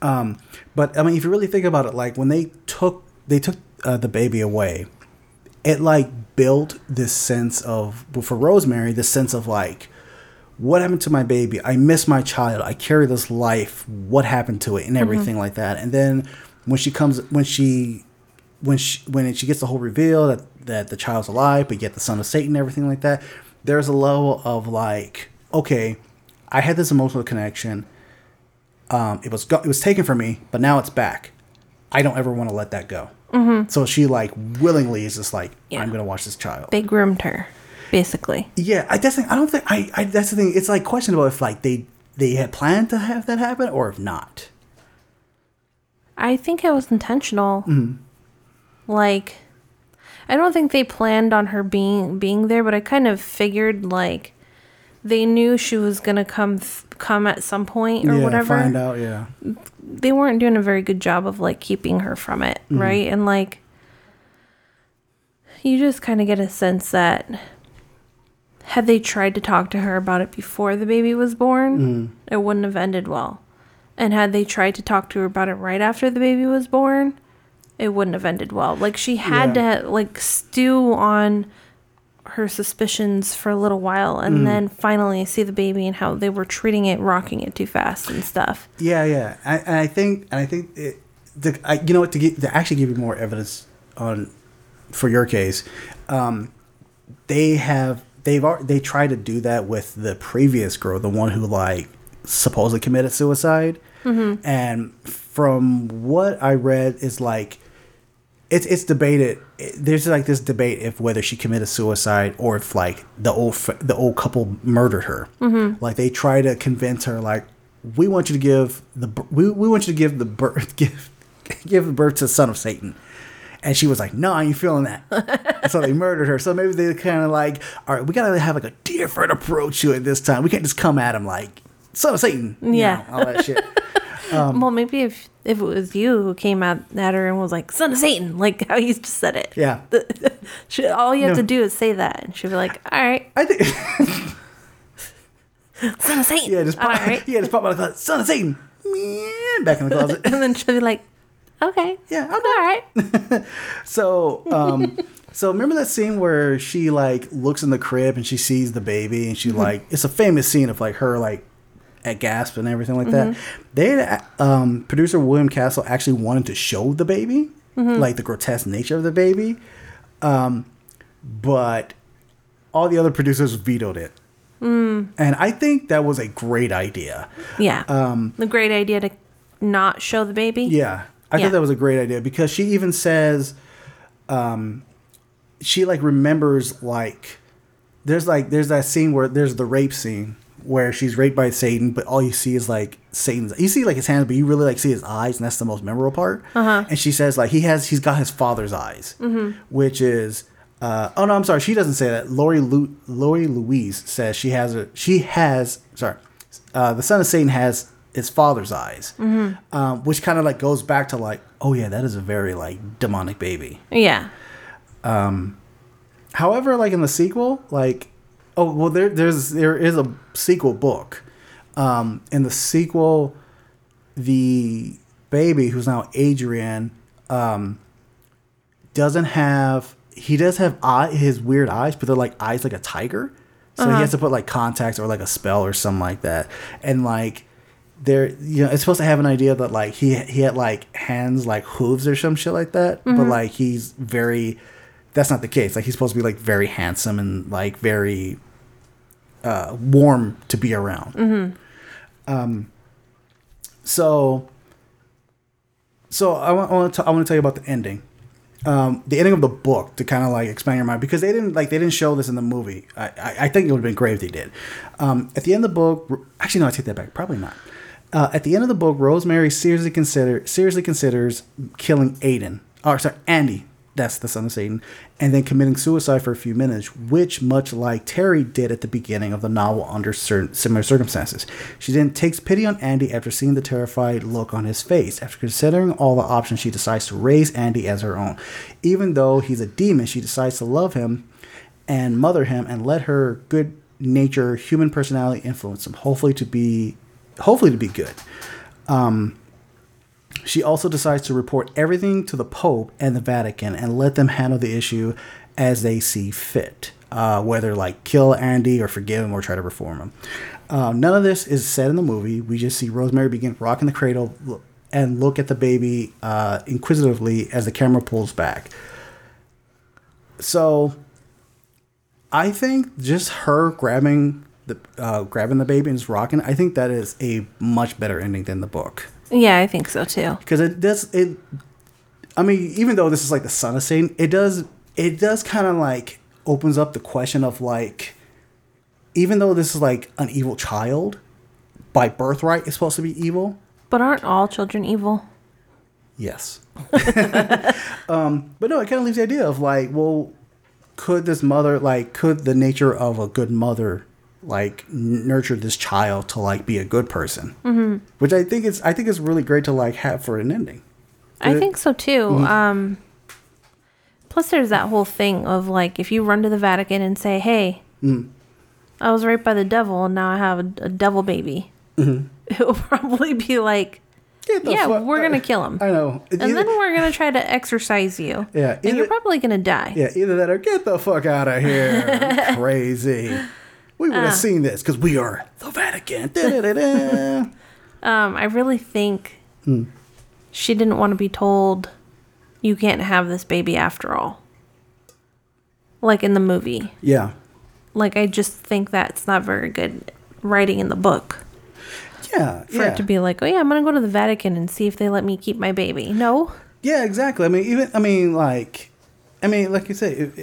Um, but I mean, if you really think about it, like when they took they took uh, the baby away, it like built this sense of well, for Rosemary, this sense of like. What happened to my baby? I miss my child. I carry this life. What happened to it, and everything like that. And then when she comes when she when she when she gets the whole reveal that that the child's alive, but yet the son of Satan, everything like that. There's a level of like, okay, I had this emotional connection. Um, it was go- it was taken from me, but now it's back. I don't ever want to let that go. Mhm. So she like willingly is just like, Yeah. I'm gonna watch this child. Big groomed her, basically. Yeah, I the. I don't think I, I that's the thing. It's like questionable if like they they had planned to have that happen or if not. I think it was intentional. Mhm. Like, I don't think they planned on her being being there, but I kind of figured like they knew she was gonna come th- come at some point or yeah, whatever. find out. Yeah, They weren't doing a very good job of like keeping her from it, Mhm. right? And like, you just kind of get a sense that had they tried to talk to her about it before the baby was born, Mhm. it wouldn't have ended well. And had they tried to talk to her about it right after the baby was born, it wouldn't have ended well. Like she had to like stew on her suspicions for a little while and Mhm. then finally see the baby and how they were treating it, rocking it too fast and stuff. yeah, yeah. I, and I think and I think it, the I, you know what to get to actually give you more evidence on for your case. Um, they have they've they tried to do that with the previous girl, the one who like supposedly committed suicide. Mhm. And from what I read, is like it's it's debated. There's like this debate if whether she committed suicide or if like the old the old couple murdered her. Mhm. Like they try to convince her like we want you to give the we, we want you to give the birth give give the birth to the son of Satan. And she was like, "No, I ain't feeling that." So they murdered her. So maybe they kind of like, "All right, we gotta have like a different approach to it this time. We can't just come at him like son of Satan." Yeah. know, all that shit. Um, well, maybe if if it was you who came at, at her and was like "son of Satan," like how you just said it. Yeah. she, all you have No. to do is say that, and she'll be like, "All right." I think. son of Satan. Yeah, just pop, all right. yeah, just pop out of the closet. Son of Satan. Back in the closet. and then she'll be like, "Okay, yeah, okay, all right." So, um, so remember that scene where she like looks in the crib and she sees the baby and she Mhm. like it's a famous scene of like her like at gasp and everything like that. Mhm. They had, um, producer William Castle actually wanted to show the baby, Mhm. like the grotesque nature of the baby, um, but all the other producers vetoed it. Mm, And I think that was a great idea. yeah. Um, the great idea to not show the baby. Yeah, I Yeah. thought that was a great idea because she even says, um, she like remembers like there's like there's that scene where there's the rape scene where she's raped by Satan, but all you see is like Satan's. You see like his hands, but you really like see his eyes, and that's the most memorable part. Uh-huh. And she says like he has he's got his father's eyes, Mhm. which is. Uh, oh no, I'm sorry. She doesn't say that. Lori Lu- Lori Louise says she has a she has sorry. Uh, the son of Satan has his father's eyes, Mhm. um, which kind of like goes back to like, oh yeah, that is a very like demonic baby. Yeah. Um, however, like in the sequel, like, oh well, there there's there is a sequel book. Um, in the sequel, the baby who's now Adrian, um, doesn't have he does have eye his weird eyes, but they're like eyes like a tiger. So Uh-huh. he has to put like contacts or like a spell or something like that, and like. There, you know, it's supposed to have an idea that like he he had like hands like hooves or some shit like that, but Mhm. like he's very that's not the case. Like he's supposed to be like very handsome and like very uh, warm to be around. Mhm. Um, so, so I want, I want to I want to tell you about the ending. Um, the ending of the book to kind of like expand your mind because they didn't like they didn't show this in the movie. I I, I think it would have been great if they did. Um, at the end of the book, actually no, I take that back. Probably not. Uh, at the end of the book, Rosemary seriously consider seriously considers killing Aiden. Or sorry, Andy. That's the son of Satan, and then committing suicide for a few minutes, which, much like Terry did at the beginning of the novel under certain similar circumstances, she then takes pity on Andy after seeing the terrified look on his face. After considering all the options, she decides to raise Andy as her own. Even though he's a demon, she decides to love him and mother him and let her good nature, human personality influence him. Hopefully to be, hopefully to be good. Um, she also decides to report everything to the Pope and the Vatican and let them handle the issue as they see fit, uh, whether like kill Andy or forgive him or try to reform him. Um, none of this is said in the movie. We just see Rosemary begin rocking the cradle and look at the baby uh, inquisitively as the camera pulls back. So, I think just her grabbing the uh, grabbing the baby and just rocking. I think that is a much better ending than the book Yeah, I think so too. because it does it. I mean, even though this is like the son of Satan, it does it does kind of like opens up the question of like, even though this is like an evil child, by birthright is supposed to be evil. But aren't all children evil? Yes. um, but no, it kind of leaves the idea of like, well, could this mother like could the nature of a good mother like nurture this child to like be a good person? Mhm. Which I think is I think is really great to like have for an ending. I Uh, think so too. Mhm. Um, plus, there's that whole thing of like if you run to the Vatican and say, "Hey, Mm. I was raped by the devil, and now I have a, a devil baby," Mhm. it will probably be like, "Yeah, fuck- we're gonna kill him." I know. And Either- then we're gonna try to exorcise you. Yeah, and you're probably gonna die. Yeah, either that or get the fuck out of here. Crazy. We would have Ah. seen this because we are the Vatican. Da-da-da-da. Um, I really think Hmm. she didn't want to be told you can't have this baby after all. Like in the movie. yeah. Like I just think that's not very good writing in the book. Yeah. For yeah. it to be like, oh yeah, I'm gonna go to the Vatican and see if they let me keep my baby. No. Yeah, exactly. I mean, even I mean, like, I mean, like you say, if,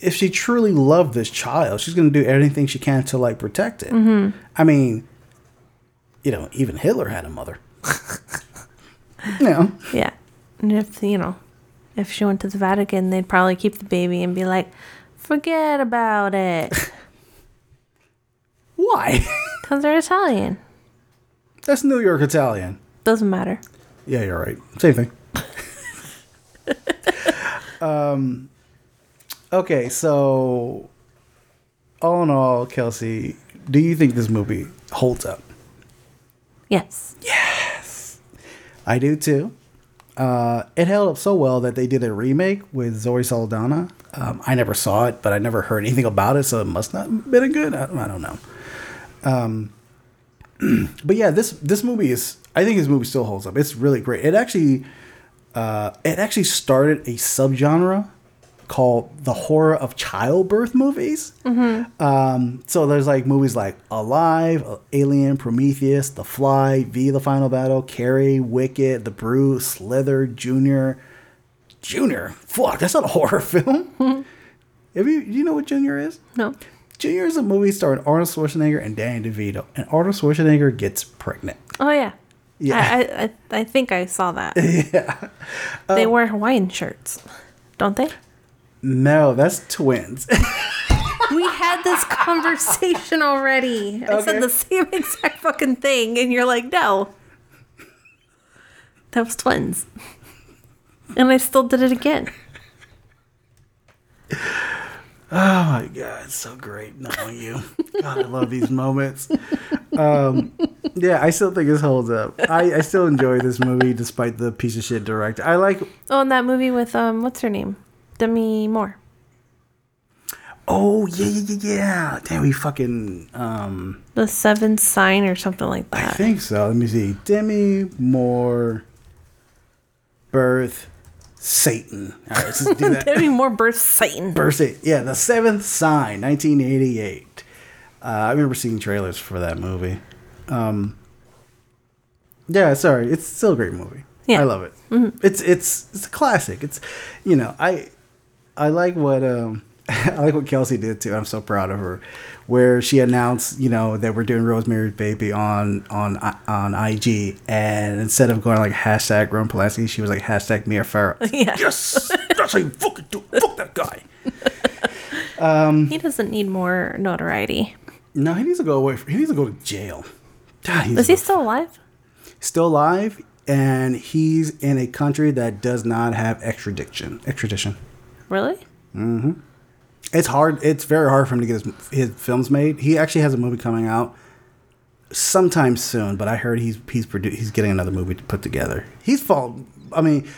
if she truly loved this child, she's going to do anything she can to like protect it. Mhm. I mean, you know, even Hitler had a mother. you know, Yeah. And if you know, if she went to the Vatican, they'd probably keep the baby and be like, forget about it. why? Because they're Italian. That's New York Italian. Doesn't matter. Yeah, you're right. Same thing. um, okay, so all in all, Kelsey, do you think this movie holds up? Yes. Yes. I do too. Uh, it held up so well that they did a remake with Zoe Saldana. Um, I never saw it, but I never heard anything about it, so it must not have been a good. I, I don't know. Um, but yeah, this this movie is. I think this movie still holds up. It's really great. It actually, uh, it actually started a subgenre called the horror of childbirth movies. Mm-hmm. Um, so there's like movies like Alive, Alien, Prometheus, The Fly, V, The Final Battle, Carrie, Wicked, The Brood, Slither, Junior. Junior? Fuck, that's not a horror film. Have you, do you know what Junior is? No. Junior is a movie starring Arnold Schwarzenegger and Danny DeVito, and Arnold Schwarzenegger gets pregnant. Oh yeah. Yeah. I, I, I think I saw that. yeah. they Um, wear Hawaiian shirts, don't they? No, that's twins. we had this conversation already. I said the same exact fucking thing, and you're like, no. That was twins. And I still did it again. Oh my god, it's so great knowing you. God, I love these moments. Um, yeah, I still think this holds up. I, I still enjoy this movie despite the piece of shit director. I like. Oh, and that movie with um, what's her name, Demi Moore. Oh yeah, yeah, yeah, yeah. Damn, we fucking. Um, The Seventh Sign or something like that. I think so. Let me see. Demi Moore, birth, Satan. All right, let's do that. Demi Moore birth Satan. Birth Satan. Yeah, The Seventh Sign, 1988. Uh, I remember seeing trailers for that movie. Um, yeah, sorry, it's still a great movie. Yeah. I love it. It's it's it's a classic. It's you know I I like what um I like what Kelsey did too. I'm so proud of her, where she announced you know that we're doing Rosemary's Baby on on on IG, and instead of going like hashtag Roman Polanski, she was like hashtag Mia Farrow. Yeah. Yes, that's how you fucking do. it. Fuck that guy. Um, He doesn't need more notoriety. no, he needs to go away. From, he needs to go to jail. God, he's Is he still alive? still alive, and he's in a country that does not have extradition. Extradition. Really? hmm It's hard. It's very hard for him to get his, his films made. He actually has a movie coming out sometime soon, but I heard he's he's produ- he's getting another movie to put together. He's fallen. I mean,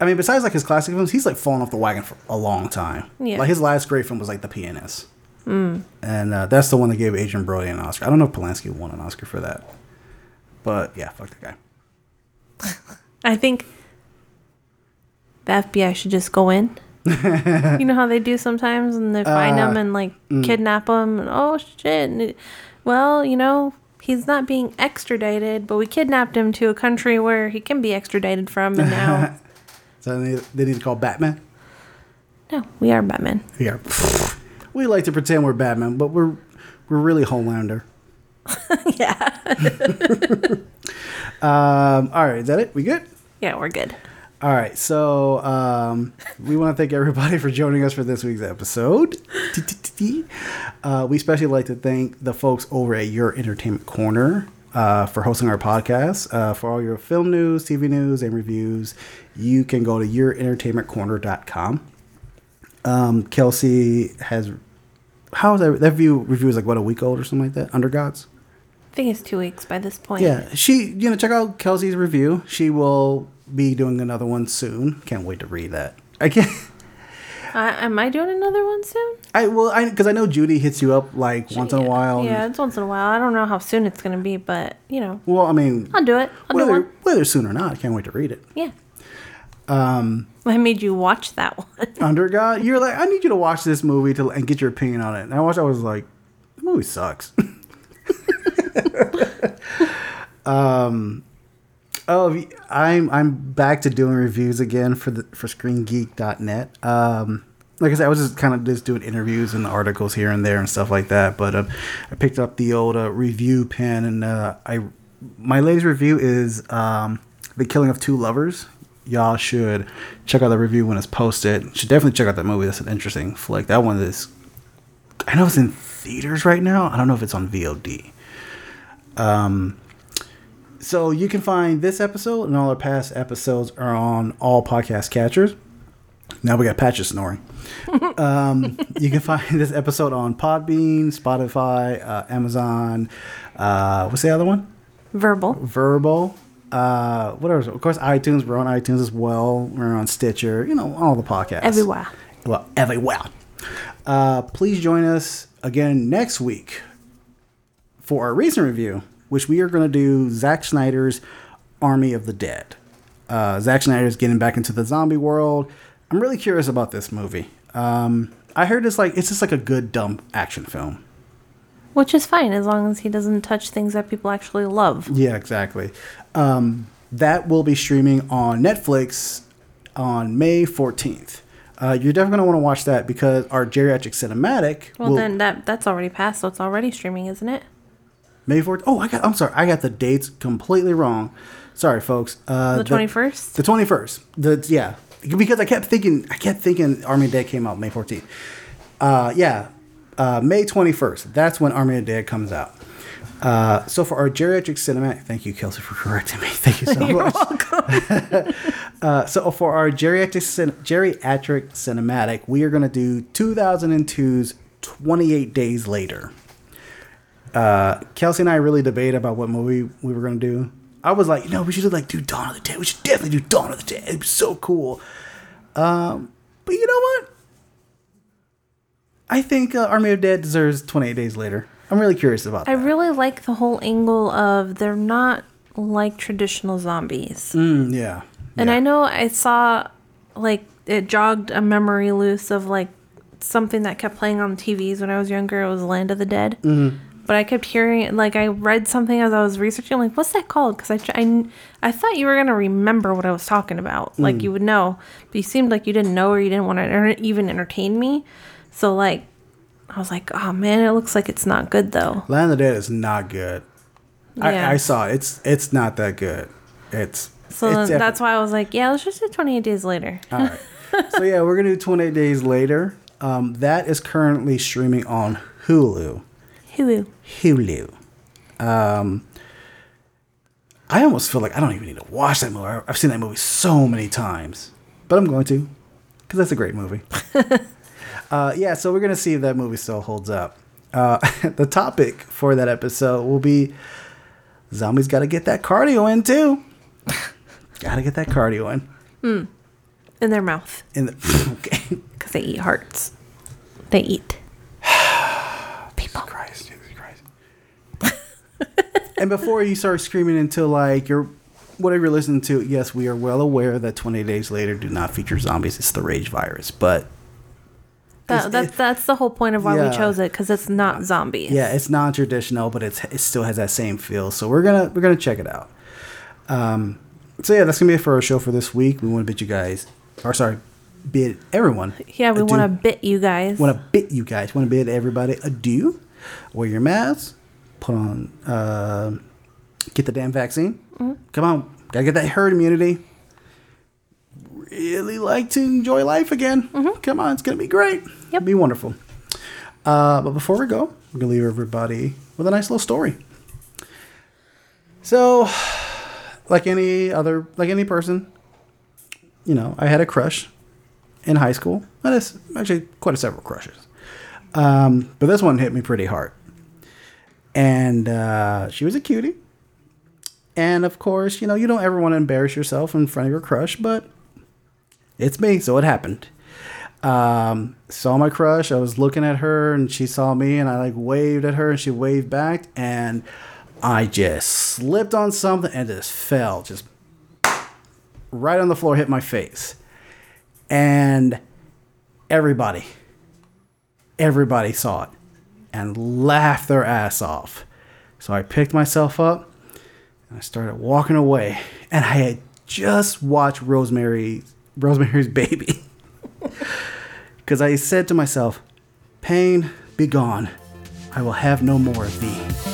I mean, besides like his classic films, he's like fallen off the wagon for a long time. Yeah. Like his last great film was like The Pianist, Mm. and uh, that's the one that gave Adrien Brody an Oscar. I don't know if Polanski won an Oscar for that, but yeah, fuck that guy. I think the FBI should just go in. you know how they do sometimes, and they find Uh, them and like mm. kidnap them. And, oh shit! And it- well, you know he's not being extradited, but we kidnapped him to a country where he can be extradited from, and now So they need, they need to call Batman. no, we are Batman. We are. We like to pretend we're Batman, but we're we're really Homelander. yeah. Um, all right, is that it? We good? Yeah, we're good. All right, so um, we want to thank everybody for joining us for this week's episode. Uh, we especially like to thank the folks over at Your Entertainment Corner uh, for hosting our podcast. Uh, for all your film news, TV news, and reviews, you can go to yourentertainmentcorner.com. Um, Kelsey has how is that? That view review is like what a week old or something like that. Under Gods. I think it's two weeks by this point. Yeah, she you know check out Kelsey's review. She will be doing another one soon. Can't wait to read that. I can't. Uh, am I doing another one soon? I well, I because I know Judy hits you up like once in a while. Yeah, it's once in a while. I don't know how soon it's gonna be, but you know, Well, I mean, I'll do it. I'll do whether one. whether soon or not, I can't wait to read it. Yeah. Um, I made you watch that one. Under God, you're like, I need you to watch this movie to and get your opinion on it. And I watched. I was like, the movie sucks. um. Oh, I'm I'm back to doing reviews again for the for ScreenGeek.net. Um, like I said, I was just kind of just doing interviews and articles here and there and stuff like that. But uh, I picked up the old uh, review pen, and uh, I my latest review is um, the Killing of Two Lovers. Y'all should check out the review when it's posted. Should definitely check out that movie. That's an interesting flick. That one is. I know it's in theaters right now. I don't know if it's on VOD. Um, so you can find this episode and all our past episodes are on all podcast catchers. Now we got Patches snoring. um, you can find this episode on Podbean, Spotify, uh, Amazon. Uh, what's the other one? Verbal. Verbal. Uh, what else? Of course, iTunes. We're on iTunes as well. We're on Stitcher. You know, all the podcasts. Everywhere. Well, everywhere. Uh, please join us again next week for our recent review, which we are going to do Zack Snyder's Army of the Dead. Uh, Zack Snyder's getting back into the zombie world. I'm really curious about this movie. Um, I heard it's like it's just like a good dumb action film. Which is fine as long as he doesn't touch things that people actually love. Yeah, exactly. Um, that will be streaming on Netflix on May 14th. Uh, you're definitely going to want to watch that because our geriatric cinematic Well, will then that that's already passed, so it's already streaming, isn't it? May 14th. Oh, I got. I'm sorry. I got the dates completely wrong. Sorry, folks. Uh, The 21st? The 21st. The yeah, because I kept thinking. I kept thinking Army of Dead came out May 14th. Uh, yeah, uh, May 21st. That's when Army of Dead comes out. Uh, so for our geriatric cinematic, thank you, Kelsey, for correcting me. Thank you so You're much. uh, so for our geriatric cin- geriatric cinematic, we are going to do 2002's 28 Days Later. Uh, Kelsey and I really debated about what movie we were going to do. I was like, you know, we should like do Dawn of the Dead. We should definitely do Dawn of the Dead. It'd be so cool. Um, but you know what? I think uh, Army of Dead deserves 28 Days Later. I'm really curious about I that. really like the whole angle of they're not like traditional zombies. Mm, yeah. And I know I saw like it jogged a memory loose of like something that kept playing on TVs when I was younger. It was Land of the Dead. Mhm. But I kept hearing like I read something as I was researching, like what's that called? Because I, I I thought you were gonna remember what I was talking about, like Mm. you would know, but you seemed like you didn't know or you didn't want to enter- even entertain me. So like, I was like, oh man, it looks like it's not good though. Land of the Dead is not good. Yeah. I, I saw it. it's it's not that good. It's So it's then that's why I was like, yeah, let's just do 28 days later. All right. so yeah, we're gonna do 28 days later. Um, that is currently streaming on Hulu. Hulu. Hulu. Um, I almost feel like I don't even need to watch that movie. I've seen that movie so many times, but I'm going to because that's a great movie. uh, yeah, so we're gonna see if that movie still holds up. Uh, the topic for that episode will be zombies. Got to get that cardio in too. got to get that cardio in. Mm. In their mouth. In the okay. Because they eat hearts. They eat. And before you start screaming into like your whatever you're listening to, yes, we are well aware that 20 Days Later do not feature zombies. It's the Rage virus, but That, that, that's the whole point of why Yeah. we chose it because it's not zombies. yeah, it's non-traditional, but it's it still has that same feel. So we're gonna we're gonna check it out. Um, so yeah, that's gonna be it for our show for this week. We want to bid you guys, or sorry, bid everyone. Yeah, we want to bit you guys. want to bid you guys. Want to bid everybody adieu. Wear your masks. Put on. Uh, get the damn vaccine. Mhm. Come on, gotta get that herd immunity. Really like to enjoy life again. Come on, it's gonna be great. Yep. Be wonderful. Uh, but before we go, we're gonna leave everybody with a nice little story. So, like any other, like any person, you know, I had a crush in high school. That is actually quite a several crushes. Um, but this one hit me pretty hard. And uh, she was a cutie. And of course, you know, you don't ever want to embarrass yourself in front of your crush, but it's me, so it happened. Um, saw my crush. I was looking at her, and she saw me, and I like waved at her, and she waved back, and I just slipped on something and just fell, just right on the floor, hit my face, and everybody, everybody saw it and laughed their ass off. So I picked myself up and I started walking away, and I had just watched Rosemary, Rosemary's Baby. Because I said to myself, Pain, be gone. I will have no more of thee.